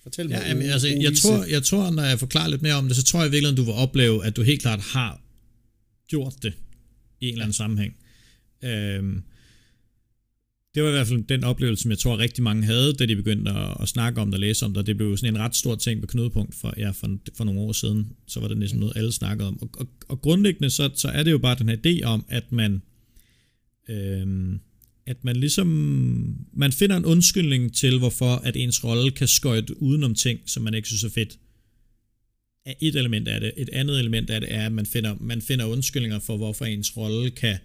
Fortæl mig. Ja, jamen, altså, jeg, tror, jeg tror, når jeg forklarer lidt mere om det, så tror jeg virkelig, at du vil opleve, at du helt klart har gjort det i en eller anden sammenhæng. Øhm, det var i hvert fald den oplevelse, som jeg tror rigtig mange havde, da de begyndte at, at snakke om det og læse om det. Det blev sådan en ret stor ting på knudepunkt for, ja, for, for nogle år siden. Så var det næsten noget, alle snakkede om. Og, og, og grundlæggende så, så er det jo bare den her idé om, at man øhm, at man ligesom man finder en undskyldning til, hvorfor at ens rolle kan skøjte udenom ting, som man ikke synes er fedt. Et element af det. Et andet element af det er, at man finder, man finder undskyldninger for, hvorfor ens rolle kan,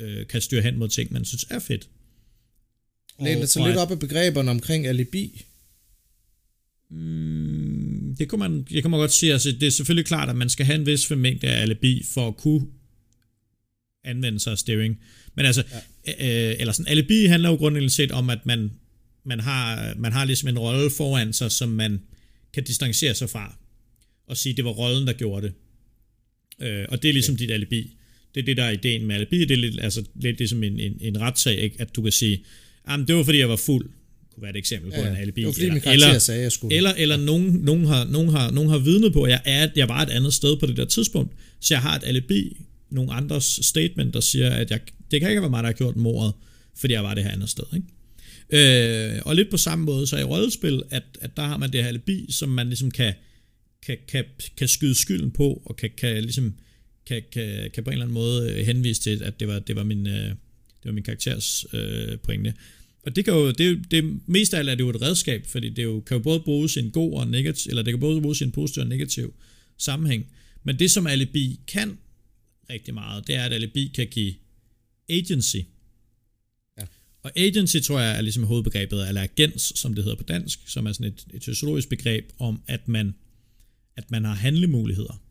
øh, kan styre hen mod ting, man synes er fedt. Læner sig lidt op af begreberne omkring alibi. Mm, det, kunne man, det kan man godt sige. Altså, det er selvfølgelig klart, at man skal have en vis mængde af alibi for at kunne anvende sig af steering. Men altså, ja. Øh, eller sådan, alibi handler jo grundlæggende set om, at man, man, har, man har ligesom en rolle foran sig, som man kan distancere sig fra, og sige, det var rollen, der gjorde det. Øh, og det er ligesom okay. dit alibi. Det er det, der er ideen med alibi. Det er lidt, altså, lidt ligesom en, en, en retssag, ikke? at du kan sige, jamen det var fordi, jeg var fuld kunne være et eksempel ja, på en alibi. Det var fordi, eller, eller, sagde, jeg skulle. Eller, eller nogen, nogen, har, nogen, har, nogen har vidnet på, at jeg, er, jeg var et andet sted på det der tidspunkt, så jeg har et alibi, nogle andres statement, der siger, at jeg, det kan ikke være mig, der har gjort mordet, fordi jeg var det her andet sted. Ikke? Øh, og lidt på samme måde, så i rollespil, at, at der har man det her alibi, som man ligesom kan, kan, kan, kan skyde skylden på, og kan, kan ligesom kan, kan, kan på en eller anden måde øh, henvise til, at det var, det var min, øh, det var min karakters øh, pointe. Og det kan jo, det, det, mest af alt er det jo et redskab, fordi det jo, kan jo både bruges i en god og negativ, eller det kan både bruges i en positiv og negativ sammenhæng. Men det som alibi kan rigtig meget, det er, at alibi kan give agency. Ja. Og agency, tror jeg, er ligesom hovedbegrebet, eller agens, som det hedder på dansk, som er sådan et, et sociologisk begreb om, at man, at man har handlemuligheder.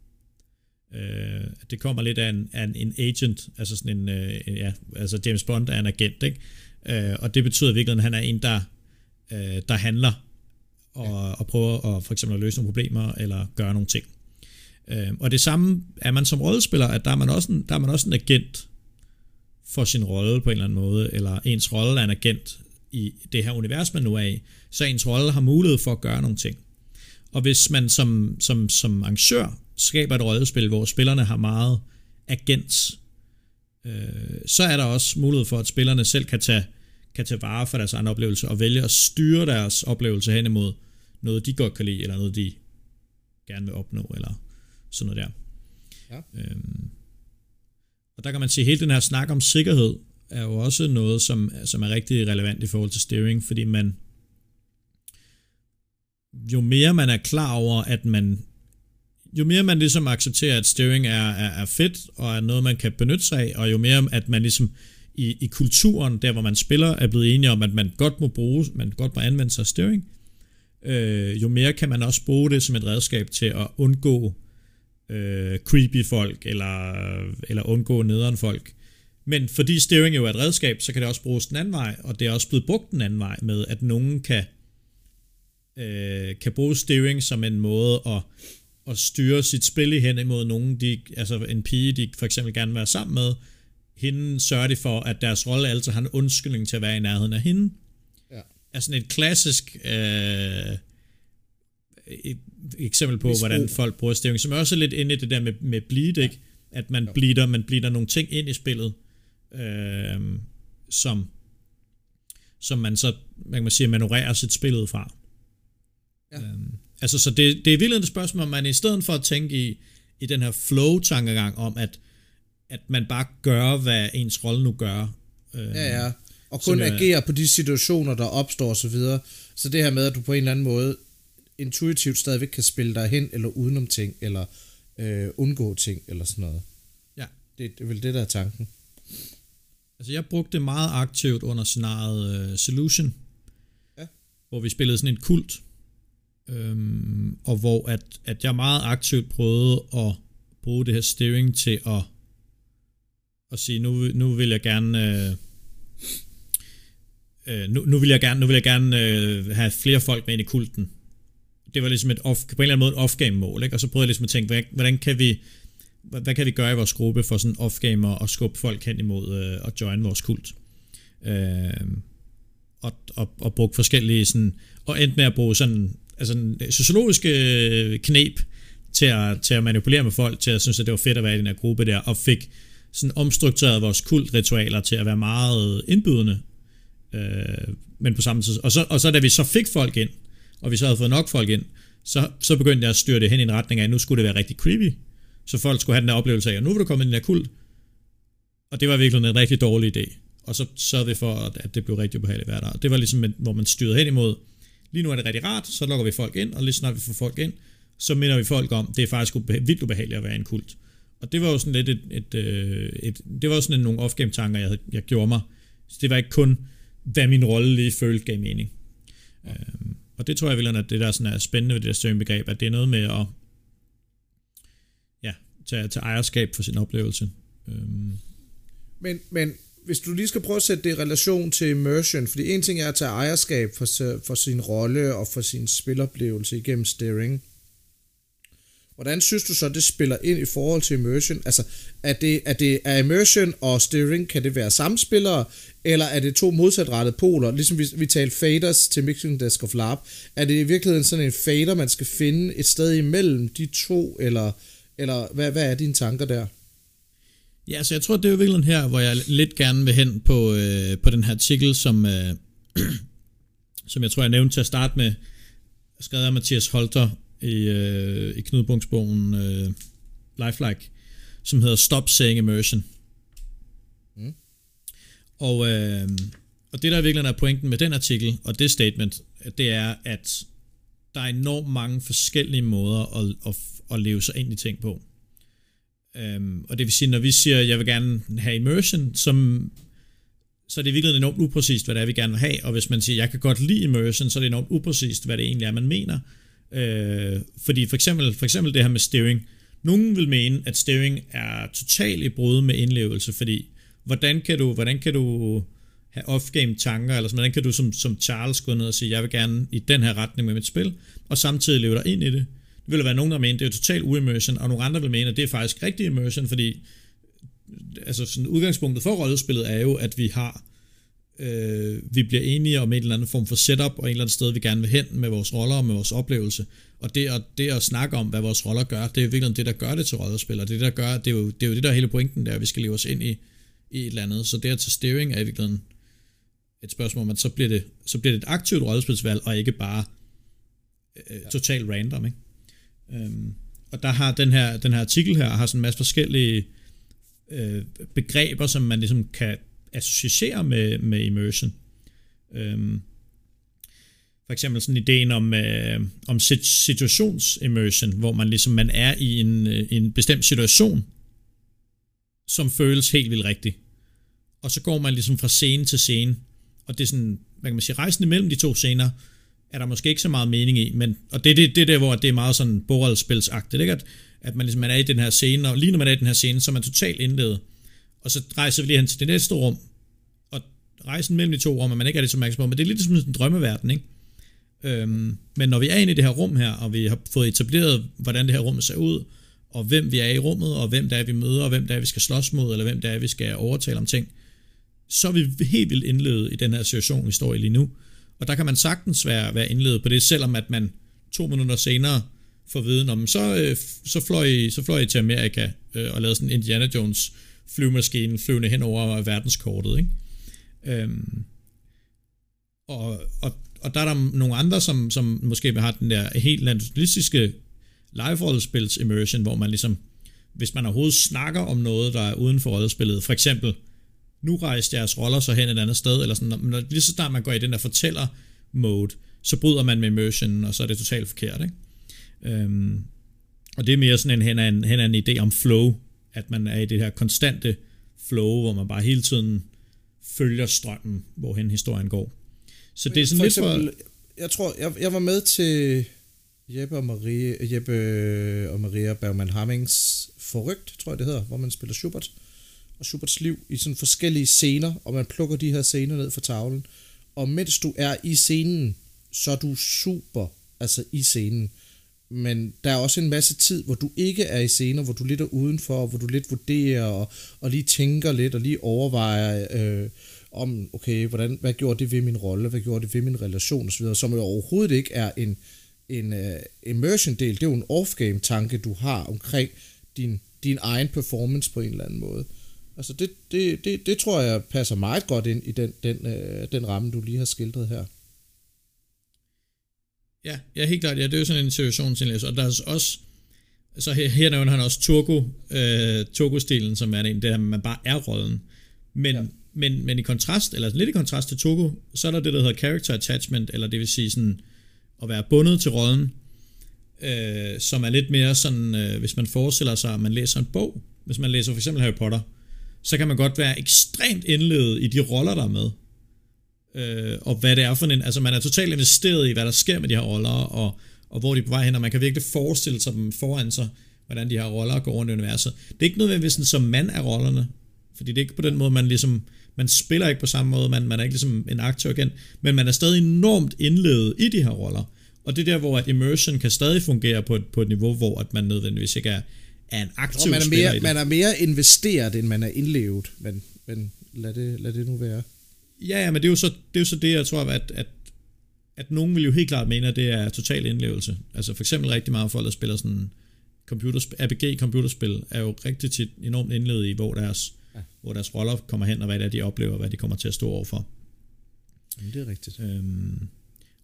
Øh, det kommer lidt af en, af en agent, altså sådan en, øh, ja, altså James Bond er en agent, ikke? Øh, og det betyder virkelig, at han er en, der, øh, der handler og, og prøver at, for eksempel at løse nogle problemer eller gøre nogle ting. Øh, og det samme er man som rollespiller, at der er man, også en, der er man også en agent for sin rolle på en eller anden måde, eller ens rolle er en agent i det her univers, man nu er i, så ens rolle har mulighed for at gøre nogle ting. Og hvis man som, som, som arrangør skaber et rollespil, hvor spillerne har meget agens, øh, så er der også mulighed for, at spillerne selv kan tage, kan tage vare for deres egen oplevelse og vælge at styre deres oplevelse hen imod noget, de godt kan lide, eller noget, de gerne vil opnå, eller sådan noget der. Ja. Øhm, og der kan man sige, at hele den her snak om sikkerhed er jo også noget, som, som er rigtig relevant i forhold til steering, fordi man jo mere man er klar over, at man jo mere man ligesom accepterer, at steering er, er, er fedt, og er noget, man kan benytte sig af, og jo mere at man ligesom i, i kulturen, der hvor man spiller, er blevet enige om, at man godt må bruge, man godt må anvende sig af steering, øh, jo mere kan man også bruge det som et redskab til at undgå øh, creepy folk, eller, eller undgå nederen folk. Men fordi steering jo er et redskab, så kan det også bruges den anden vej, og det er også blevet brugt den anden vej med, at nogen kan, øh, kan bruge steering som en måde at, at styre sit spil hen imod nogen, de, altså en pige, de for eksempel gerne vil være sammen med, hende sørger de for, at deres rolle altid har en undskyldning til at være i nærheden af hende. Ja. Altså et klassisk øh, et eksempel på, Misbrug. hvordan folk bruger steering, som er også lidt inde i det der med, med bleed, ikke? at man bleeder, man bleeder nogle ting ind i spillet, øh, som, som man så, man kan sige, manøvrerer sit spil ud fra. Ja. Øhm, altså, så det, det er virkelig et spørgsmål, om man i stedet for at tænke i, i den her flow-tankegang om, at, at man bare gør, hvad ens rolle nu gør. Øh, ja, ja. Og kun agerer på de situationer, der opstår osv. Så, videre. så det her med, at du på en eller anden måde intuitivt stadigvæk kan spille dig hen eller udenom ting, eller øh, undgå ting, eller sådan noget. Ja. Det, det er vel det, der er tanken. Altså, jeg brugte det meget aktivt under scenariet uh, Solution, ja. hvor vi spillede sådan en kult, øhm, og hvor at, at jeg meget aktivt prøvede at bruge det her steering til at, at sige, nu, nu vil jeg gerne... Øh, øh, nu, nu vil jeg gerne, nu vil jeg gerne øh, have flere folk med ind i kulten. Det var ligesom et off, på en eller anden måde et off-game mål, ikke? og så prøvede jeg ligesom at tænke, hvordan kan vi, hvad kan vi gøre i vores gruppe for sådan off-gamer og skubbe folk hen imod øh, at join vores kult. Øh, og, og, og bruge forskellige sådan, og endte med at bruge sådan, altså sociologiske øh, knep til at, til at manipulere med folk, til at synes, at det var fedt at være i den her gruppe der, og fik sådan omstruktureret vores kultritualer til at være meget indbydende, øh, men på samme tid. Og så, og så da vi så fik folk ind, og vi så havde fået nok folk ind, så, så begyndte jeg at styre det hen i en retning af, at nu skulle det være rigtig creepy, så folk skulle have den der oplevelse af, at nu vil du komme ind i den her kult. Og det var virkelig en rigtig dårlig idé. Og så sørgede vi for, at det blev rigtig ubehageligt hver dag. Det var ligesom, hvor man styrede hen imod, lige nu er det rigtig rart, så lukker vi folk ind, og lige snart vi får folk ind, så minder vi folk om, det er faktisk vildt ubehageligt at være en kult. Og det var jo sådan lidt et, et, et, et det var sådan nogle off-game tanker, jeg, havde, jeg gjorde mig. Så det var ikke kun, hvad min rolle lige følte gav mening. Ja. Øhm, og det tror jeg virkelig, at det der sådan er spændende ved det der begreb, at det er noget med at ja, tage, tage ejerskab for sin oplevelse. Øhm. Men, men hvis du lige skal prøve at sætte det i relation til immersion, fordi en ting er at tage ejerskab for, for sin rolle og for sin spiloplevelse igennem steering, Hvordan synes du så, det spiller ind i forhold til immersion? Altså, er det, er det er immersion og steering, kan det være samspillere, eller er det to modsatrettede poler? Ligesom vi, vi talte faders til Mixing Desk of Lab. Er det i virkeligheden sådan en fader, man skal finde et sted imellem de to, eller, eller hvad, hvad er dine tanker der? Ja, så jeg tror, det er jo virkelig her, hvor jeg lidt gerne vil hen på, øh, på den her artikel, som, øh, (clears throat) som jeg tror, jeg nævnte til at starte med, skrevet af Mathias Holter i, øh, i Knud øh, Lifelike, som hedder Stop Saying Immersion. Mm. Og, øh, og det der virkelig er pointen med den artikel og det statement, det er, at der er enormt mange forskellige måder at, at, at leve sig ind i ting på. Um, og det vil sige, når vi siger, at jeg vil gerne have immersion, som, så er det virkelig enormt upræcist, hvad det er, vi gerne vil have. Og hvis man siger, at jeg kan godt lide immersion, så er det enormt upræcist, hvad det egentlig er, man mener. Øh, fordi for eksempel, for eksempel det her med steering. Nogen vil mene, at steering er totalt i brud med indlevelse, fordi hvordan kan du, hvordan kan du have off-game tanker, eller sådan, hvordan kan du som, som Charles gå ned og sige, jeg vil gerne i den her retning med mit spil, og samtidig leve dig ind i det. Det vil der være nogen, der mener, det er totalt uimmersion, og nogle andre vil mene, at det er faktisk rigtig immersion, fordi altså sådan udgangspunktet for rollespillet er jo, at vi har øh, vi bliver enige om en eller anden form for setup, og en eller anden sted, vi gerne vil hen med vores roller og med vores oplevelse. Og det at, det at snakke om, hvad vores roller gør, det er jo virkelig det, der gør det til rollespil, og det, der gør, det er, jo, det er jo det, der er hele pointen, der vi skal leve os ind i, i et eller andet. Så det at tage steering er i virkeligheden et spørgsmål, men så bliver det, så bliver det et aktivt rollespilsvalg, og ikke bare øh, totalt random. Ikke? Øhm, og der har den her, den her artikel her, har sådan en masse forskellige øh, begreber, som man ligesom kan associere med, med immersion. Øhm, for eksempel sådan ideen om, øh, om situations-immersion, hvor man ligesom man er i en, øh, en bestemt situation, som føles helt vildt rigtig. Og så går man ligesom fra scene til scene, og det er sådan, hvad kan man sige, rejsen imellem de to scener, er der måske ikke så meget mening i, men, og det er det, det der, hvor det er meget sådan bordspilsagtigt, ikke? At, at man ligesom man er i den her scene, og lige når man er i den her scene, så er man totalt indledet og så rejser vi lige hen til det næste rum, og rejsen mellem de to rum, og man ikke er det så opmærksom på, men det er lidt ligesom som en drømmeverden, ikke? Øhm, men når vi er inde i det her rum her, og vi har fået etableret, hvordan det her rum ser ud, og hvem vi er i rummet, og hvem der er, vi møder, og hvem der er, vi skal slås mod, eller hvem der er, vi skal overtale om ting, så er vi helt vildt indledet i den her situation, vi står i lige nu. Og der kan man sagtens være, være indledet på det, selvom at man to minutter senere får viden om, så, øh, så, fløj så fløj I til Amerika øh, og lavede sådan Indiana Jones flyvemaskinen flyvende hen over verdenskortet. Ikke? Øhm, og, og, og der er der nogle andre, som, som måske har den der helt naturalistiske live-rollespils immersion, hvor man ligesom, hvis man overhovedet snakker om noget, der er uden for rollespillet, for eksempel, nu rejste jeres roller så hen et andet sted, eller sådan, når, lige så snart man går i den der fortæller mode, så bryder man med immersionen, og så er det totalt forkert, ikke? Øhm, og det er mere sådan en hen af en, hen af en idé om flow, at man er i det her konstante flow, hvor man bare hele tiden følger strømmen, hvorhen historien går. Så det er sådan for lidt eksempel, for... Jeg tror, jeg, jeg var med til Jeppe og Marie, Jeppe og Maria Bergman Hammings Forrygt, tror jeg det hedder, hvor man spiller Schubert og Schuberts liv i sådan forskellige scener, og man plukker de her scener ned fra tavlen. og mens du er i scenen, så er du super altså i scenen. Men der er også en masse tid, hvor du ikke er i scener, hvor du lidt er udenfor, hvor du lidt vurderer og, og lige tænker lidt og lige overvejer øh, om, okay, hvordan, hvad gjorde det ved min rolle, hvad gjorde det ved min relation osv., som jo overhovedet ikke er en, en øh, uh, immersion-del, det er jo en off-game-tanke, du har omkring din, din egen performance på en eller anden måde. Altså det, det, det, det tror jeg passer meget godt ind i den, den, uh, den ramme, du lige har skildret her. Ja, ja, helt klart. Ja, det er jo sådan en situationsindlæs. Og der er også, så her, her nævner han også Turgo, øh, Turgo-stilen, som er en, det der, man bare er rollen. Men, ja. men, men i kontrast, eller lidt i kontrast til Turgo, så er der det, der hedder character attachment, eller det vil sige sådan, at være bundet til rollen, øh, som er lidt mere sådan, øh, hvis man forestiller sig, at man læser en bog, hvis man læser for eksempel Harry Potter, så kan man godt være ekstremt indledet i de roller, der er med øh, og hvad det er for en, altså man er totalt investeret i, hvad der sker med de her roller, og, og hvor de er på vej hen, og man kan virkelig forestille sig dem foran sig, hvordan de her roller går rundt i universet. Det er ikke nødvendigvis sådan, som man er rollerne, fordi det er ikke på den måde, man ligesom, man spiller ikke på samme måde, man, man er ikke ligesom en aktør igen, men man er stadig enormt indledet i de her roller. Og det er der, hvor at immersion kan stadig fungere på et, på et niveau, hvor at man nødvendigvis ikke er, er en aktiv man er spiller mere, i det. Man er mere investeret, end man er indlevet, men, men lad, det, lad det nu være. Ja, ja, men det er jo så det, er jo så det jeg tror, at, at, at nogen vil jo helt klart mene, at det er total indlevelse. Altså for eksempel rigtig meget folk, der spiller sådan computerspil, RPG-computerspil, er jo rigtig tit enormt indlevet i, hvor deres, ja. hvor deres roller kommer hen, og hvad det er, de oplever, hvad de kommer til at stå overfor. Jamen, det er rigtigt. Øhm,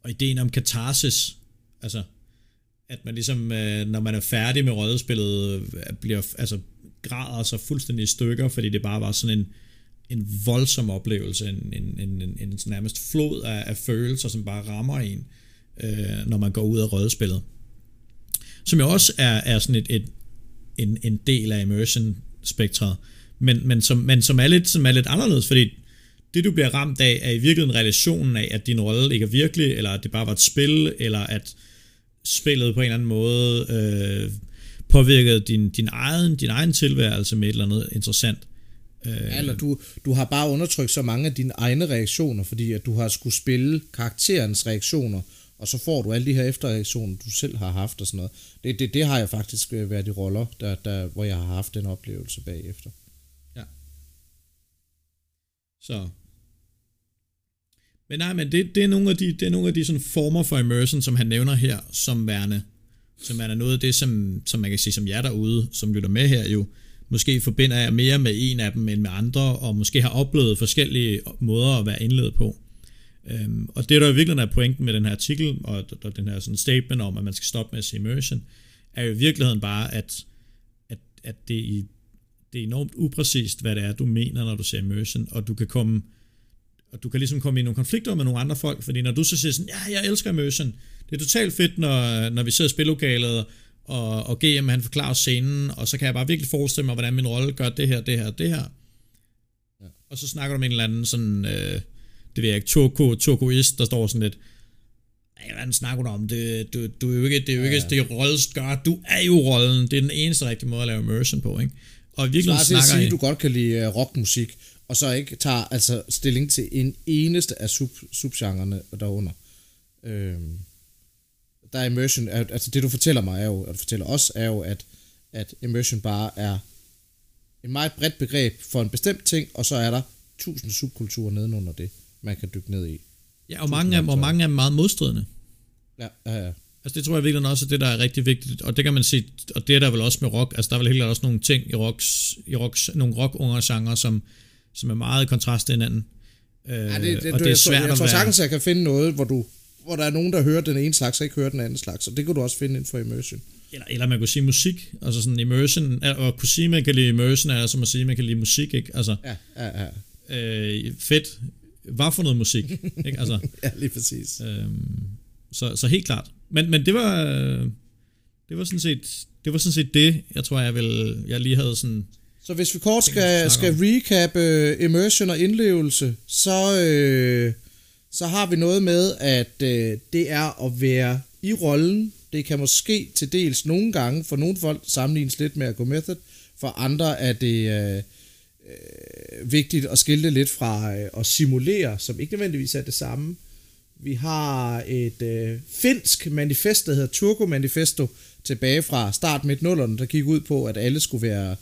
og ideen om katarsis, altså at man ligesom, øh, når man er færdig med rollespillet, bliver, altså græder sig fuldstændig i stykker, fordi det bare var sådan en, en voldsom oplevelse, en, en, en, en, en nærmest flod af, af følelser, som bare rammer en, øh, når man går ud af rødspillet. Som jo også er, er sådan et, et, en, en del af immersion-spektret, men, men, som, men som, er lidt, som er lidt anderledes, fordi det du bliver ramt af, er i virkeligheden relationen af, at din rolle ikke er virkelig, eller at det bare var et spil, eller at spillet på en eller anden måde øh, påvirkede din, din, egen, din egen tilværelse med et eller andet interessant. Øh, eller du, du har bare undertrykt så mange af dine egne reaktioner, fordi at du har skulle spille karakterens reaktioner, og så får du alle de her efterreaktioner, du selv har haft og sådan noget. Det, det, det har jeg faktisk været i roller, der, der, hvor jeg har haft den oplevelse bagefter. Ja. Så. Men nej, men det, det er nogle af de, det er nogle af de sådan former for immersion, som han nævner her, som værende, som er noget af det, som, som man kan sige, som jer derude, som lytter med her jo, måske forbinder jeg mere med en af dem end med andre, og måske har oplevet forskellige måder at være indledet på. Øhm, og det, der i virkeligheden er pointen med den her artikel, og, og den her sådan statement om, at man skal stoppe med at se immersion, er jo i virkeligheden bare, at, at, at det, i, det er enormt upræcist, hvad det er, du mener, når du ser immersion, og du kan komme og du kan ligesom komme i nogle konflikter med nogle andre folk, fordi når du så siger sådan, ja, jeg elsker immersion, det er totalt fedt, når, når vi sidder i spillokalet, og, og GM han forklarer scenen, og så kan jeg bare virkelig forestille mig, hvordan min rolle gør det her, det her, det her. Ja. Og så snakker du med en eller anden sådan, øh, det ved jeg ikke, turko, turkoist, der står sådan lidt, hvad snakker du om? Det, du, du er jo ikke, det er jo ikke ja. det rolle gør. Du er jo rollen. Det er den eneste rigtige måde at lave immersion på, ikke? Og i virkeligheden snakker at sige, at du godt kan lide uh, rockmusik, og så ikke tager altså stilling til en eneste af sub, subgenrerne derunder. Øhm, der er immersion, altså det du fortæller mig er jo, og du fortæller os, er jo, at, at immersion bare er et meget bredt begreb for en bestemt ting, og så er der tusind subkulturer nedenunder det, man kan dykke ned i. Ja, og mange, af, og mange er meget modstridende. Ja, ja, ja. Altså det tror jeg virkelig også er det, der er rigtig vigtigt, og det kan man sige, og det er der vel også med rock, altså der er vel helt også nogle ting i, rocks, i rocks, nogle rock genre, som, som er meget i kontrast til hinanden. Ja, det, det, øh, og det er svært jeg, jeg, tror sagtens, at jeg kan finde noget, hvor du hvor der er nogen, der hører den ene slags, og ikke hører den anden slags. Og det kan du også finde inden for immersion. Eller, eller man kunne sige musik, altså sådan immersion, og kunne sige, man kan lide immersion, er som at sige, man kan lide musik, ikke? Altså, ja, ja, ja. Øh, fedt. Hvad for noget musik, ikke? Altså, (laughs) ja, lige præcis. Øhm, så, så helt klart. Men, men det var, det var sådan set, det var sådan set det, jeg tror, jeg, vil, jeg lige havde sådan... Så hvis vi kort skal, skal recap uh, immersion og indlevelse, så... Øh, så har vi noget med, at øh, det er at være i rollen. Det kan måske til dels nogle gange, for nogle folk sammenlignes lidt med at gå method, for andre er det, øh, øh, vigtigt at skille lidt fra øh, at simulere, som ikke nødvendigvis er det samme. Vi har et øh, finsk manifest, der hedder Turko Manifesto, tilbage fra start midt nullerne, der gik ud på, at alle skulle være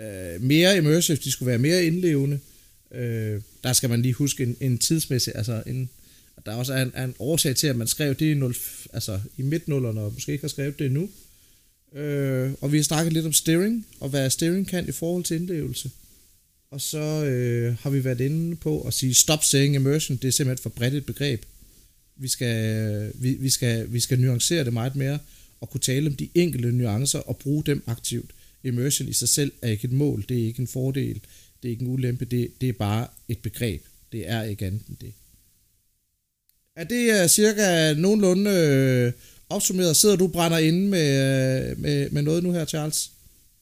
øh, mere immersive, de skulle være mere indlevende. Øh, Øh, der skal man lige huske en, en tidsmæssig, altså en, der også er en, er en årsag til, at man skrev det i, 0, altså i midt nullerne, og måske ikke har skrevet det endnu. Øh, og vi har snakket lidt om steering, og hvad steering kan i forhold til indlevelse. Og så øh, har vi været inde på at sige, stop saying immersion, det er simpelthen for bredt et begreb. Vi skal, vi, vi, skal, vi skal nuancere det meget mere, og kunne tale om de enkelte nuancer, og bruge dem aktivt. Immersion i sig selv er ikke et mål, det er ikke en fordel, det er ikke en ulempe, det, det er bare et begreb. Det er ikke andet end det. Er det uh, cirka nogenlunde øh, opsummeret? Sidder du brænder inde med, øh, med, med noget nu her, Charles?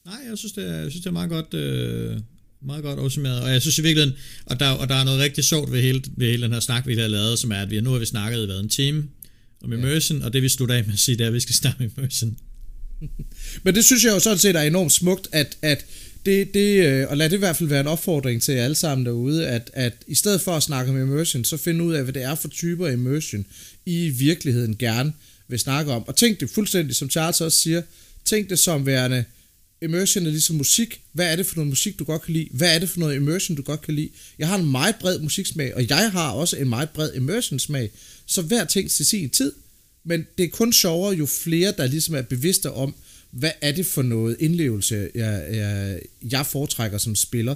Nej, jeg synes, det er, jeg synes, det er meget godt, øh, meget godt opsummeret. Og jeg synes i virkeligheden, og der, og der er noget rigtig sjovt ved hele, ved hele den her snak, vi har lavet, som er, at vi nu har vi snakket i været en time om immersion, ja. og det vi slutter af med at sige, det er, at vi skal snakke om immersion. (laughs) Men det synes jeg jo sådan set er enormt smukt, at, at det, det, øh, og lad det i hvert fald være en opfordring til jer alle sammen derude, at, at i stedet for at snakke om immersion, så find ud af, hvad det er for typer immersion, I virkeligheden gerne vil snakke om. Og tænk det fuldstændig, som Charles også siger, tænk det som værende, immersion er ligesom musik. Hvad er det for noget musik, du godt kan lide? Hvad er det for noget immersion, du godt kan lide? Jeg har en meget bred musiksmag, og jeg har også en meget bred immersion-smag. Så hver ting til sin tid. Men det er kun sjovere, jo flere, der ligesom er bevidste om, hvad er det for noget indlevelse, jeg, jeg, jeg foretrækker som spiller.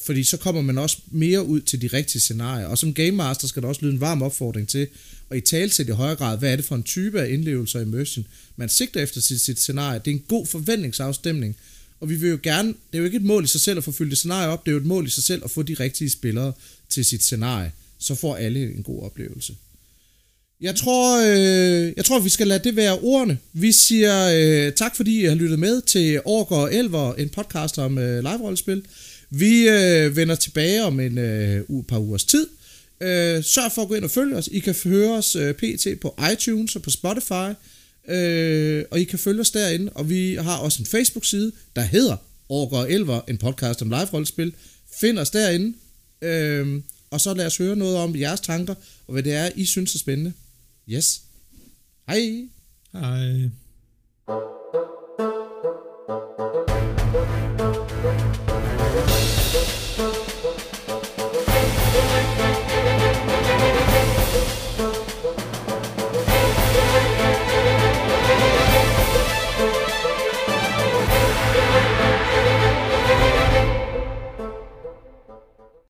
Fordi så kommer man også mere ud til de rigtige scenarier. Og som Game Master skal der også lyde en varm opfordring til, og i tale til i højere grad, hvad er det for en type af indlevelse og immersion, man sigter efter sit, sit scenarie. Det er en god forventningsafstemning, og vi vil jo gerne, det er jo ikke et mål i sig selv at få fyldt det scenarie op, det er jo et mål i sig selv at få de rigtige spillere til sit scenarie. Så får alle en god oplevelse. Jeg tror, øh, jeg tror, vi skal lade det være ordene. Vi siger øh, tak, fordi I har lyttet med til Ork og Elver, en podcast om øh, live-rollespil. Vi øh, vender tilbage om en øh, par ugers tid. Øh, sørg for at gå ind og følge os. I kan høre os øh, pt. på iTunes og på Spotify. Øh, og I kan følge os derinde. Og vi har også en Facebook-side, der hedder Ork og Elver, en podcast om live-rollespil. Find os derinde. Øh, og så lad os høre noget om jeres tanker, og hvad det er, I synes er spændende. Yes. Hi. Hi.